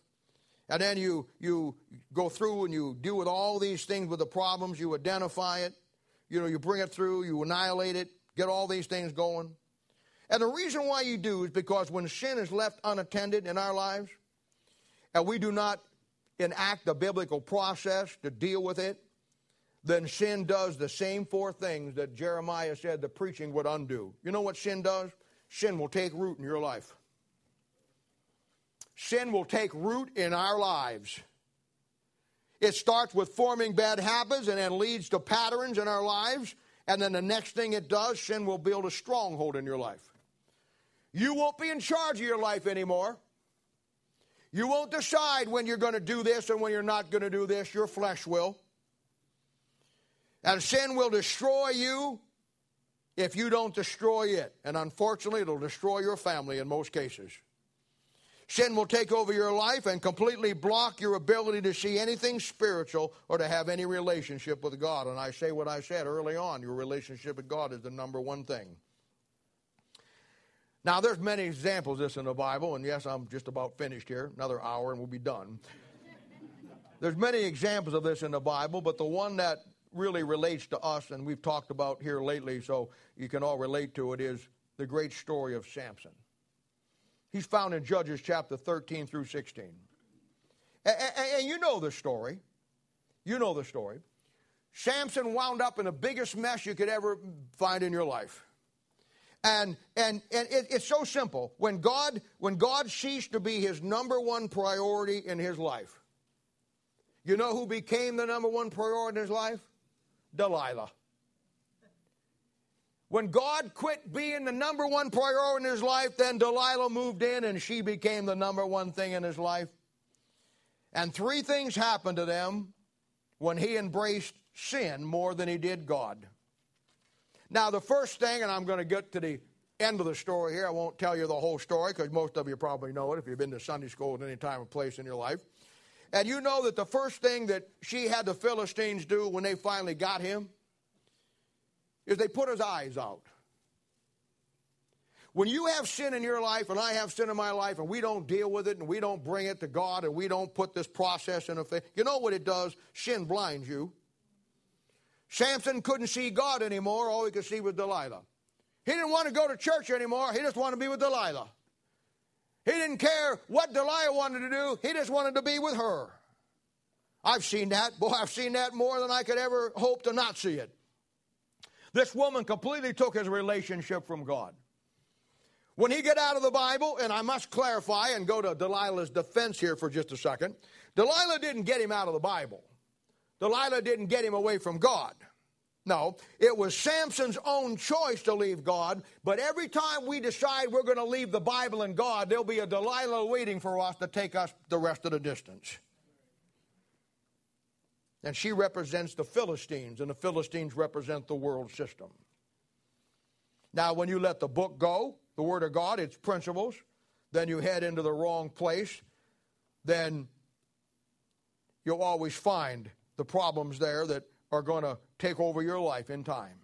And then you, you go through and you deal with all these things with the problems, you identify it, you know, you bring it through, you annihilate it, get all these things going. And the reason why you do is because when sin is left unattended in our lives, and we do not enact the biblical process to deal with it, then sin does the same four things that Jeremiah said the preaching would undo. You know what sin does? Sin will take root in your life sin will take root in our lives. It starts with forming bad habits and then leads to patterns in our lives. And then the next thing it does, sin will build a stronghold in your life. You won't be in charge of your life anymore. You won't decide when you're going to do this and when you're not going to do this. Your flesh will. And sin will destroy you if you don't destroy it. And unfortunately, it'll destroy your family in most cases. Sin will take over your life and completely block your ability to see anything spiritual or to have any relationship with God. And I say what I said early on your relationship with God is the number one thing. Now, there's many examples of this in the Bible, and yes, I'm just about finished here. Another hour and we'll be done. There's many examples of this in the Bible, but the one that really relates to us, and we've talked about here lately, so you can all relate to it, is the great story of Samson. He's found in Judges chapter 13 through 16. And, and, and you know the story. You know the story. Samson wound up in the biggest mess you could ever find in your life. And, and, and it, it's so simple. When God, when God ceased to be his number one priority in his life, you know who became the number one priority in his life? Delilah. When God quit being the number one priority in his life, then Delilah moved in and she became the number one thing in his life. And three things happened to them when he embraced sin more than he did God. Now, the first thing, and I'm going to get to the end of the story here, I won't tell you the whole story because most of you probably know it if you've been to Sunday school at any time or place in your life. And you know that the first thing that she had the Philistines do when they finally got him is they put his eyes out. When you have sin in your life and I have sin in my life and we don't deal with it and we don't bring it to God and we don't put this process in effect, you know what it does? Sin blinds you. Samson couldn't see God anymore. All he could see was Delilah. He didn't want to go to church anymore. He just wanted to be with Delilah. He didn't care what Delilah wanted to do. He just wanted to be with her. I've seen that. Boy, I've seen that more than I could ever hope to not see it. This woman completely took his relationship from God. When he got out of the Bible, and I must clarify and go to Delilah's defense here for just a second, Delilah didn't get him out of the Bible. Delilah didn't get him away from God. No, it was Samson's own choice to leave God, but every time we decide we're going to leave the Bible and God, there'll be a Delilah waiting for us to take us the rest of the distance. And she represents the Philistines, and the Philistines represent the world system. Now, when you let the book go, the Word of God, its principles, then you head into the wrong place, then you'll always find the problems there that are going to take over your life in time.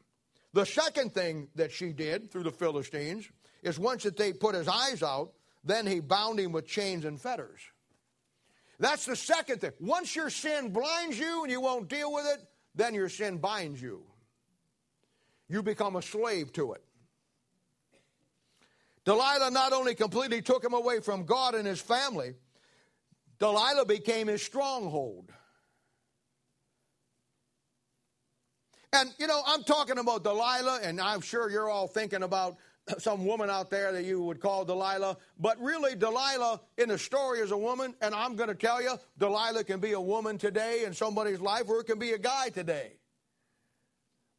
The second thing that she did through the Philistines is once that they put his eyes out, then he bound him with chains and fetters. That's the second thing. Once your sin blinds you and you won't deal with it, then your sin binds you. You become a slave to it. Delilah not only completely took him away from God and his family, Delilah became his stronghold. And, you know, I'm talking about Delilah, and I'm sure you're all thinking about some woman out there that you would call Delilah, but really Delilah in the story is a woman, and I'm going to tell you, Delilah can be a woman today in somebody's life, or it can be a guy today.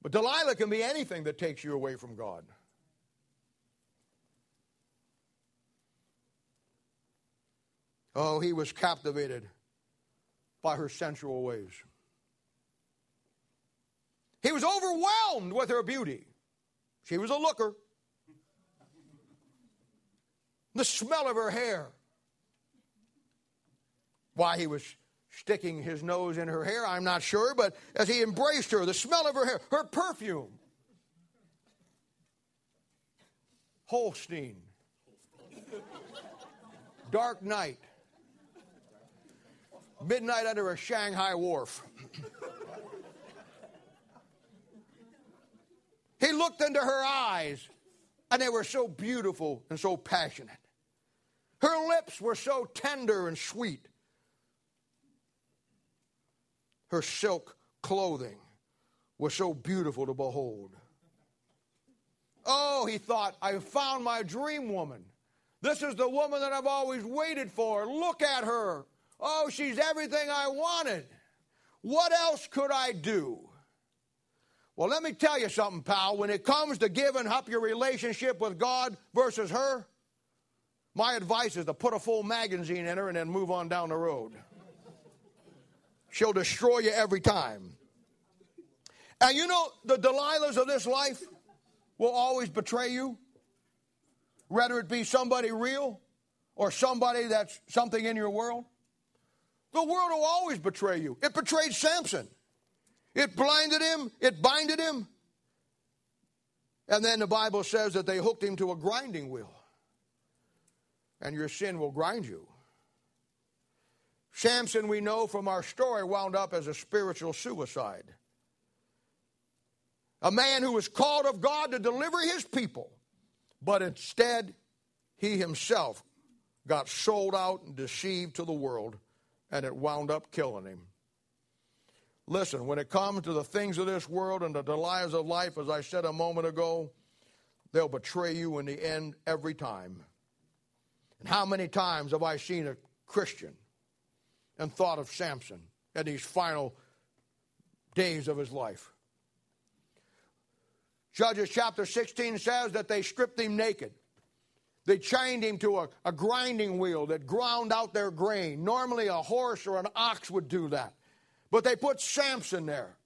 But Delilah can be anything that takes you away from God. Oh, he was captivated by her sensual ways. He was overwhelmed with her beauty. She was a looker the smell of her hair. Why he was sticking his nose in her hair, I'm not sure, but as he embraced her, the smell of her hair, her perfume. Holstein. Dark night. Midnight under a Shanghai wharf. he looked into her eyes, and they were so beautiful and so passionate. Her lips were so tender and sweet. Her silk clothing was so beautiful to behold. Oh, he thought, I found my dream woman. This is the woman that I've always waited for. Look at her. Oh, she's everything I wanted. What else could I do? Well, let me tell you something, pal. When it comes to giving up your relationship with God versus her, my advice is to put a full magazine in her and then move on down the road. She'll destroy you every time. And you know, the Delilahs of this life, will always betray you? Whether it be somebody real or somebody that's something in your world? The world will always betray you. It betrayed Samson. It blinded him, it binded him. And then the Bible says that they hooked him to a grinding wheel. And your sin will grind you. Samson, we know from our story, wound up as a spiritual suicide. A man who was called of God to deliver his people, but instead he himself got sold out and deceived to the world, and it wound up killing him. Listen, when it comes to the things of this world and the delights of life, as I said a moment ago, they'll betray you in the end every time. And how many times have I seen a Christian and thought of Samson in these final days of his life? Judges chapter 16 says that they stripped him naked. They chained him to a, a grinding wheel that ground out their grain. Normally, a horse or an ox would do that. But they put Samson there.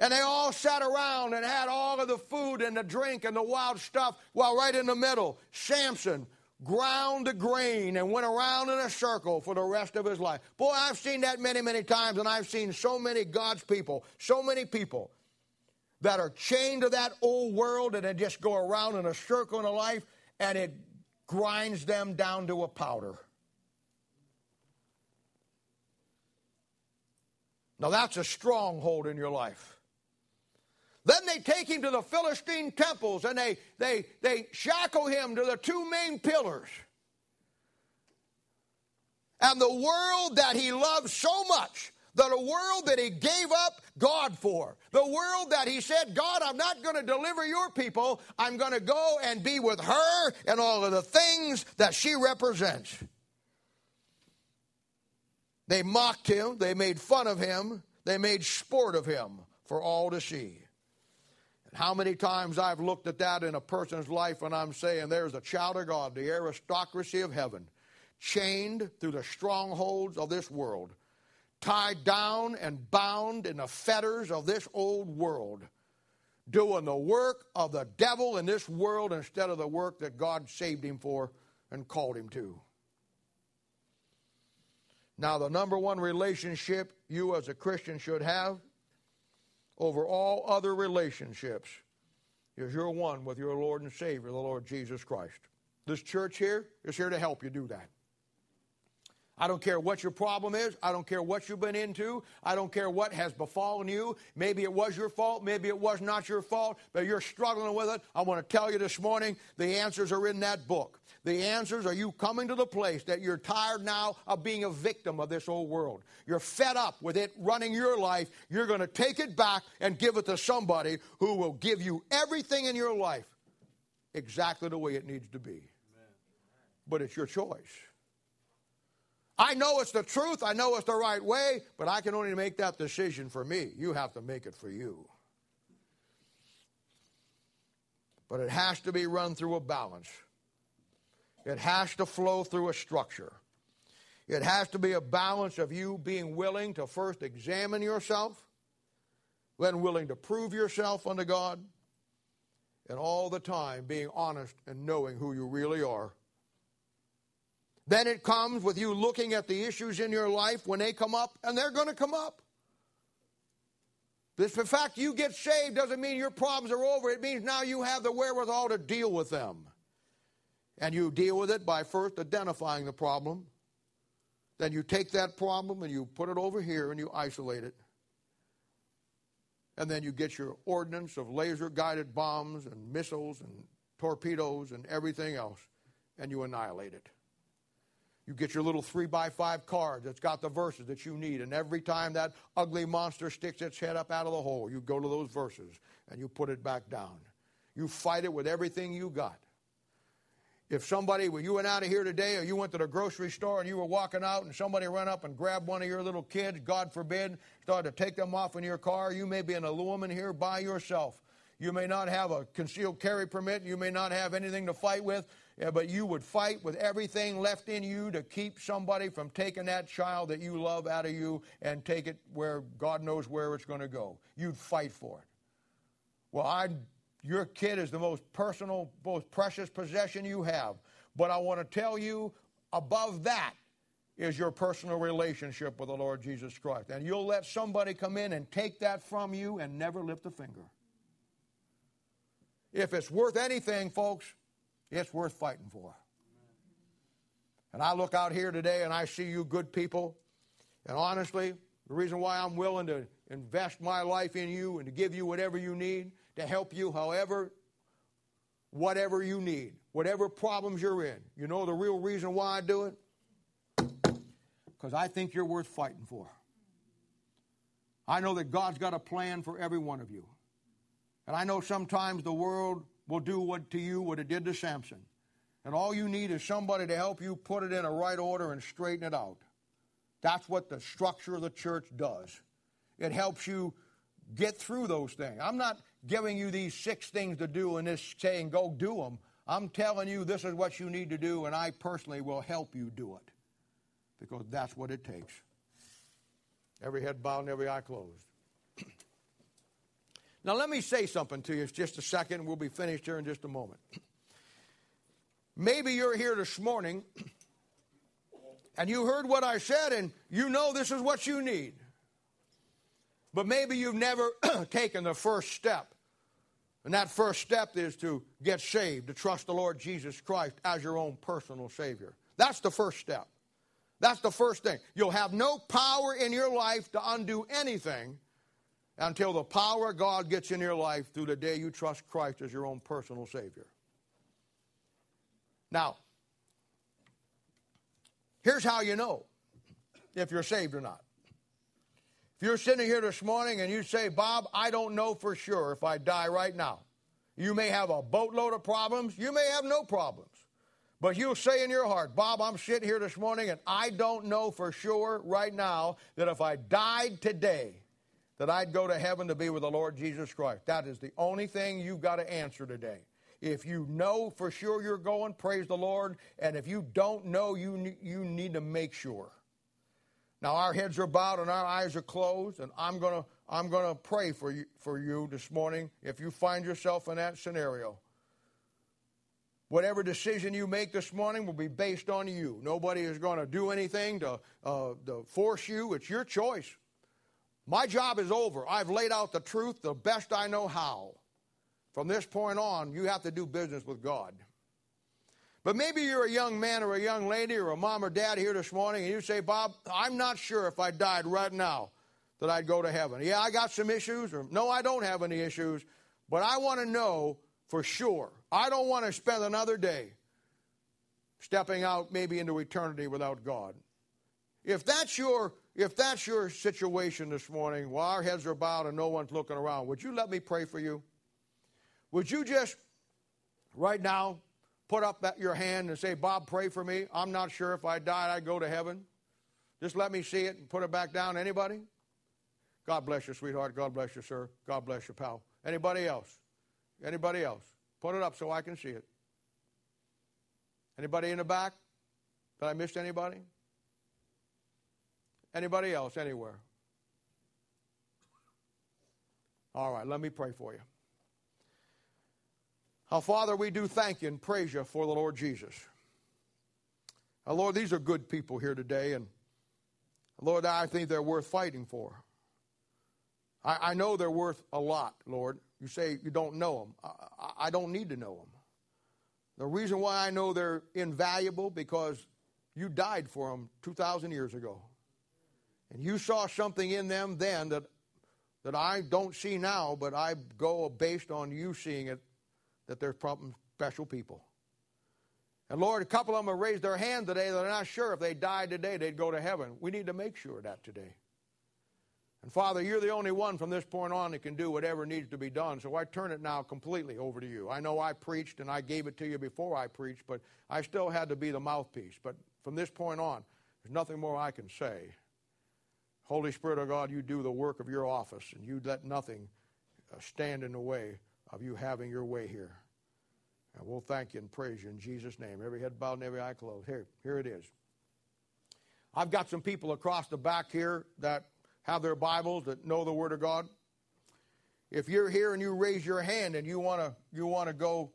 And they all sat around and had all of the food and the drink and the wild stuff while right in the middle, Samson ground the grain and went around in a circle for the rest of his life. Boy, I've seen that many, many times, and I've seen so many God's people, so many people that are chained to that old world and they just go around in a circle in a life and it grinds them down to a powder. Now that's a stronghold in your life. Then they take him to the Philistine temples and they, they, they shackle him to the two main pillars. And the world that he loved so much, a world that he gave up God for, the world that he said, God, I'm not going to deliver your people, I'm going to go and be with her and all of the things that she represents. They mocked him, they made fun of him, they made sport of him for all to see. How many times I've looked at that in a person's life and I'm saying there's a child of God, the aristocracy of heaven, chained through the strongholds of this world, tied down and bound in the fetters of this old world, doing the work of the devil in this world instead of the work that God saved him for and called him to. Now, the number one relationship you as a Christian should have over all other relationships is your one with your Lord and Savior, the Lord Jesus Christ. This church here is here to help you do that. I don't care what your problem is. I don't care what you've been into. I don't care what has befallen you. Maybe it was your fault. Maybe it was not your fault, but you're struggling with it. I want to tell you this morning the answers are in that book. The answers are you coming to the place that you're tired now of being a victim of this old world. You're fed up with it running your life. You're going to take it back and give it to somebody who will give you everything in your life exactly the way it needs to be. But it's your choice. I know it's the truth, I know it's the right way, but I can only make that decision for me. You have to make it for you. But it has to be run through a balance. It has to flow through a structure. It has to be a balance of you being willing to first examine yourself, then willing to prove yourself unto God, and all the time being honest and knowing who you really are. Then it comes with you looking at the issues in your life when they come up, and they're going to come up. This, the fact you get saved doesn't mean your problems are over. It means now you have the wherewithal to deal with them. And you deal with it by first identifying the problem. Then you take that problem and you put it over here and you isolate it. And then you get your ordnance of laser guided bombs and missiles and torpedoes and everything else and you annihilate it. You get your little three by five card that's got the verses that you need, and every time that ugly monster sticks its head up out of the hole, you go to those verses and you put it back down. You fight it with everything you got. If somebody, when you went out of here today or you went to the grocery store and you were walking out and somebody ran up and grabbed one of your little kids, God forbid, started to take them off in your car, you may be in a woman here by yourself. You may not have a concealed carry permit. You may not have anything to fight with, eh, but you would fight with everything left in you to keep somebody from taking that child that you love out of you and take it where God knows where it's going to go. You'd fight for it. Well, I Your kid is the most personal, most precious possession you have. But I want to tell you, above that is your personal relationship with the Lord Jesus Christ. And you'll let somebody come in and take that from you and never lift a finger. If it's worth anything, folks, it's worth fighting for. And I look out here today and I see you good people. And honestly, the reason why I'm willing to invest my life in you and to give you whatever you need, to help you however, whatever you need, whatever problems you're in. You know the real reason why I do it? Because I think you're worth fighting for. I know that God's got a plan for every one of you. And I know sometimes the world will do what to you what it did to Samson. And all you need is somebody to help you put it in a right order and straighten it out. That's what the structure of the church does. It helps you get through those things. I'm not giving you these six things to do and this saying go do them. I'm telling you this is what you need to do, and I personally will help you do it because that's what it takes. Every head bowed and every eye closed. now, let me say something to you. It's just a second. We'll be finished here in just a moment. Maybe you're here this morning and you heard what I said and you know this is what you need. But maybe you've never taken the first step. And that first step is to get saved, to trust the Lord Jesus Christ as your own personal Savior. That's the first step. That's the first thing. You'll have no power in your life to undo anything until the power of God gets in your life through the day you trust Christ as your own personal Savior. Now, here's how you know if you're saved or not. If you're sitting here this morning and you say, Bob, I don't know for sure if I die right now. You may have a boatload of problems. You may have no problems. But you'll say in your heart, Bob, I'm sitting here this morning and I don't know for sure right now that if I died today, that I'd go to heaven to be with the Lord Jesus Christ. That is the only thing you've got to answer today. If you know for sure you're going, praise the Lord. And if you don't know, you, you need to make sure. Now our heads are bowed and our eyes are closed, and I'm gonna I'm gonna pray for you for you this morning if you find yourself in that scenario. Whatever decision you make this morning will be based on you. Nobody is going to do anything to, uh, to force you. It's your choice. My job is over. I've laid out the truth the best I know how. From this point on, you have to do business with God. But maybe you're a young man or a young lady or a mom or dad here this morning and you say, Bob, I'm not sure if I died right now that I'd go to heaven. Yeah, I got some issues, or no, I don't have any issues, but I want to know for sure. I don't want to spend another day stepping out maybe into eternity without God. If that's your if that's your situation this morning, while our heads are bowed and no one's looking around, would you let me pray for you? Would you just right now put up your hand and say, Bob, pray for me. I'm not sure if I died, I'd go to heaven. Just let me see it and put it back down. Anybody? God bless you, sweetheart. God bless you, sir. God bless you, pal. Anybody else? Anybody else? Put it up so I can see it. Anybody in the back? Did I miss anybody? Anybody else anywhere? All right, let me pray for you. Our Father, we do thank you and praise you for the Lord Jesus. Now, Lord, these are good people here today, and Lord, I think they're worth fighting for. I, I know they're worth a lot, Lord. You say you don't know them. I, I don't need to know them. The reason why I know they're invaluable because you died for them 2,000 years ago. And you saw something in them then that, that I don't see now, but I go based on you seeing it that they're special people. And Lord, a couple of them have raised their hand today. They're not sure if they died today, they'd go to heaven. We need to make sure that today. And Father, you're the only one from this point on that can do whatever needs to be done. So I turn it now completely over to you. I know I preached and I gave it to you before I preached, but I still had to be the mouthpiece. But from this point on, there's nothing more I can say. Holy Spirit of God, you do the work of your office, and you let nothing uh, stand in the way of you having your way here. And we'll thank you and praise you in Jesus' name. Every head bowed and every eye closed. Here, here it is. I've got some people across the back here that have their Bibles that know the Word of God. if you're here and you raise your hand and you want to you want to go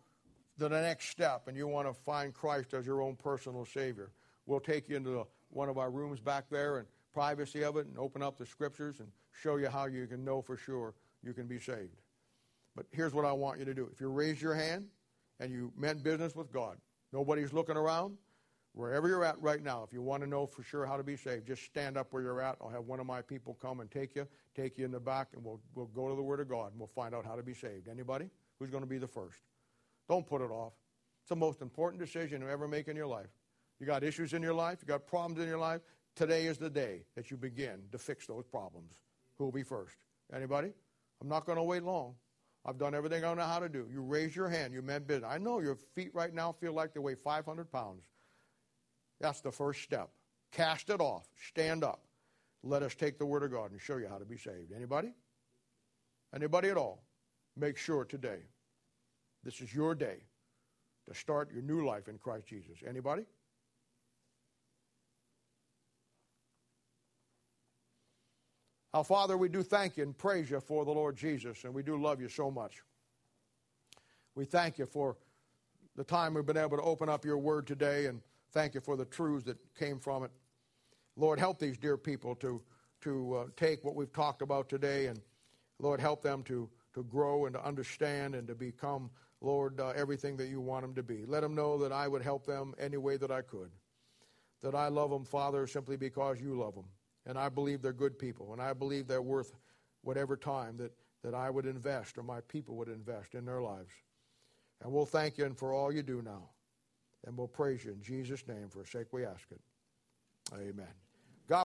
to the next step and you want to find Christ as your own personal Savior, we'll take you into the, one of our rooms back there and privacy of it and open up the scriptures and show you how you can know for sure you can be saved. But here's what I want you to do. If you raise your hand and you meant business with God, nobody's looking around, wherever you're at right now, if you want to know for sure how to be saved, just stand up where you're at. I'll have one of my people come and take you, take you in the back, and we'll, we'll go to the Word of God and we'll find out how to be saved. Anybody? Who's going to be the first? Don't put it off. It's the most important decision you ever make in your life. You got issues in your life, you got problems in your life. Today is the day that you begin to fix those problems. Who will be first? Anybody? I'm not going to wait long. I've done everything I know how to do. You raise your hand. You meant business. I know your feet right now feel like they weigh 500 pounds. That's the first step. Cast it off. Stand up. Let us take the Word of God and show you how to be saved. Anybody? Anybody at all? Make sure today, this is your day to start your new life in Christ Jesus. Anybody? Our Father, we do thank you and praise you for the Lord Jesus, and we do love you so much. We thank you for the time we've been able to open up your word today, and thank you for the truths that came from it. Lord, help these dear people to, to uh, take what we've talked about today, and Lord, help them to, to grow and to understand and to become, Lord, uh, everything that you want them to be. Let them know that I would help them any way that I could. That I love them, Father, simply because you love them. And I believe they're good people, and I believe they're worth whatever time that, that I would invest or my people would invest in their lives. And we'll thank you for all you do now. And we'll praise you in Jesus' name. For a sake we ask it. Amen.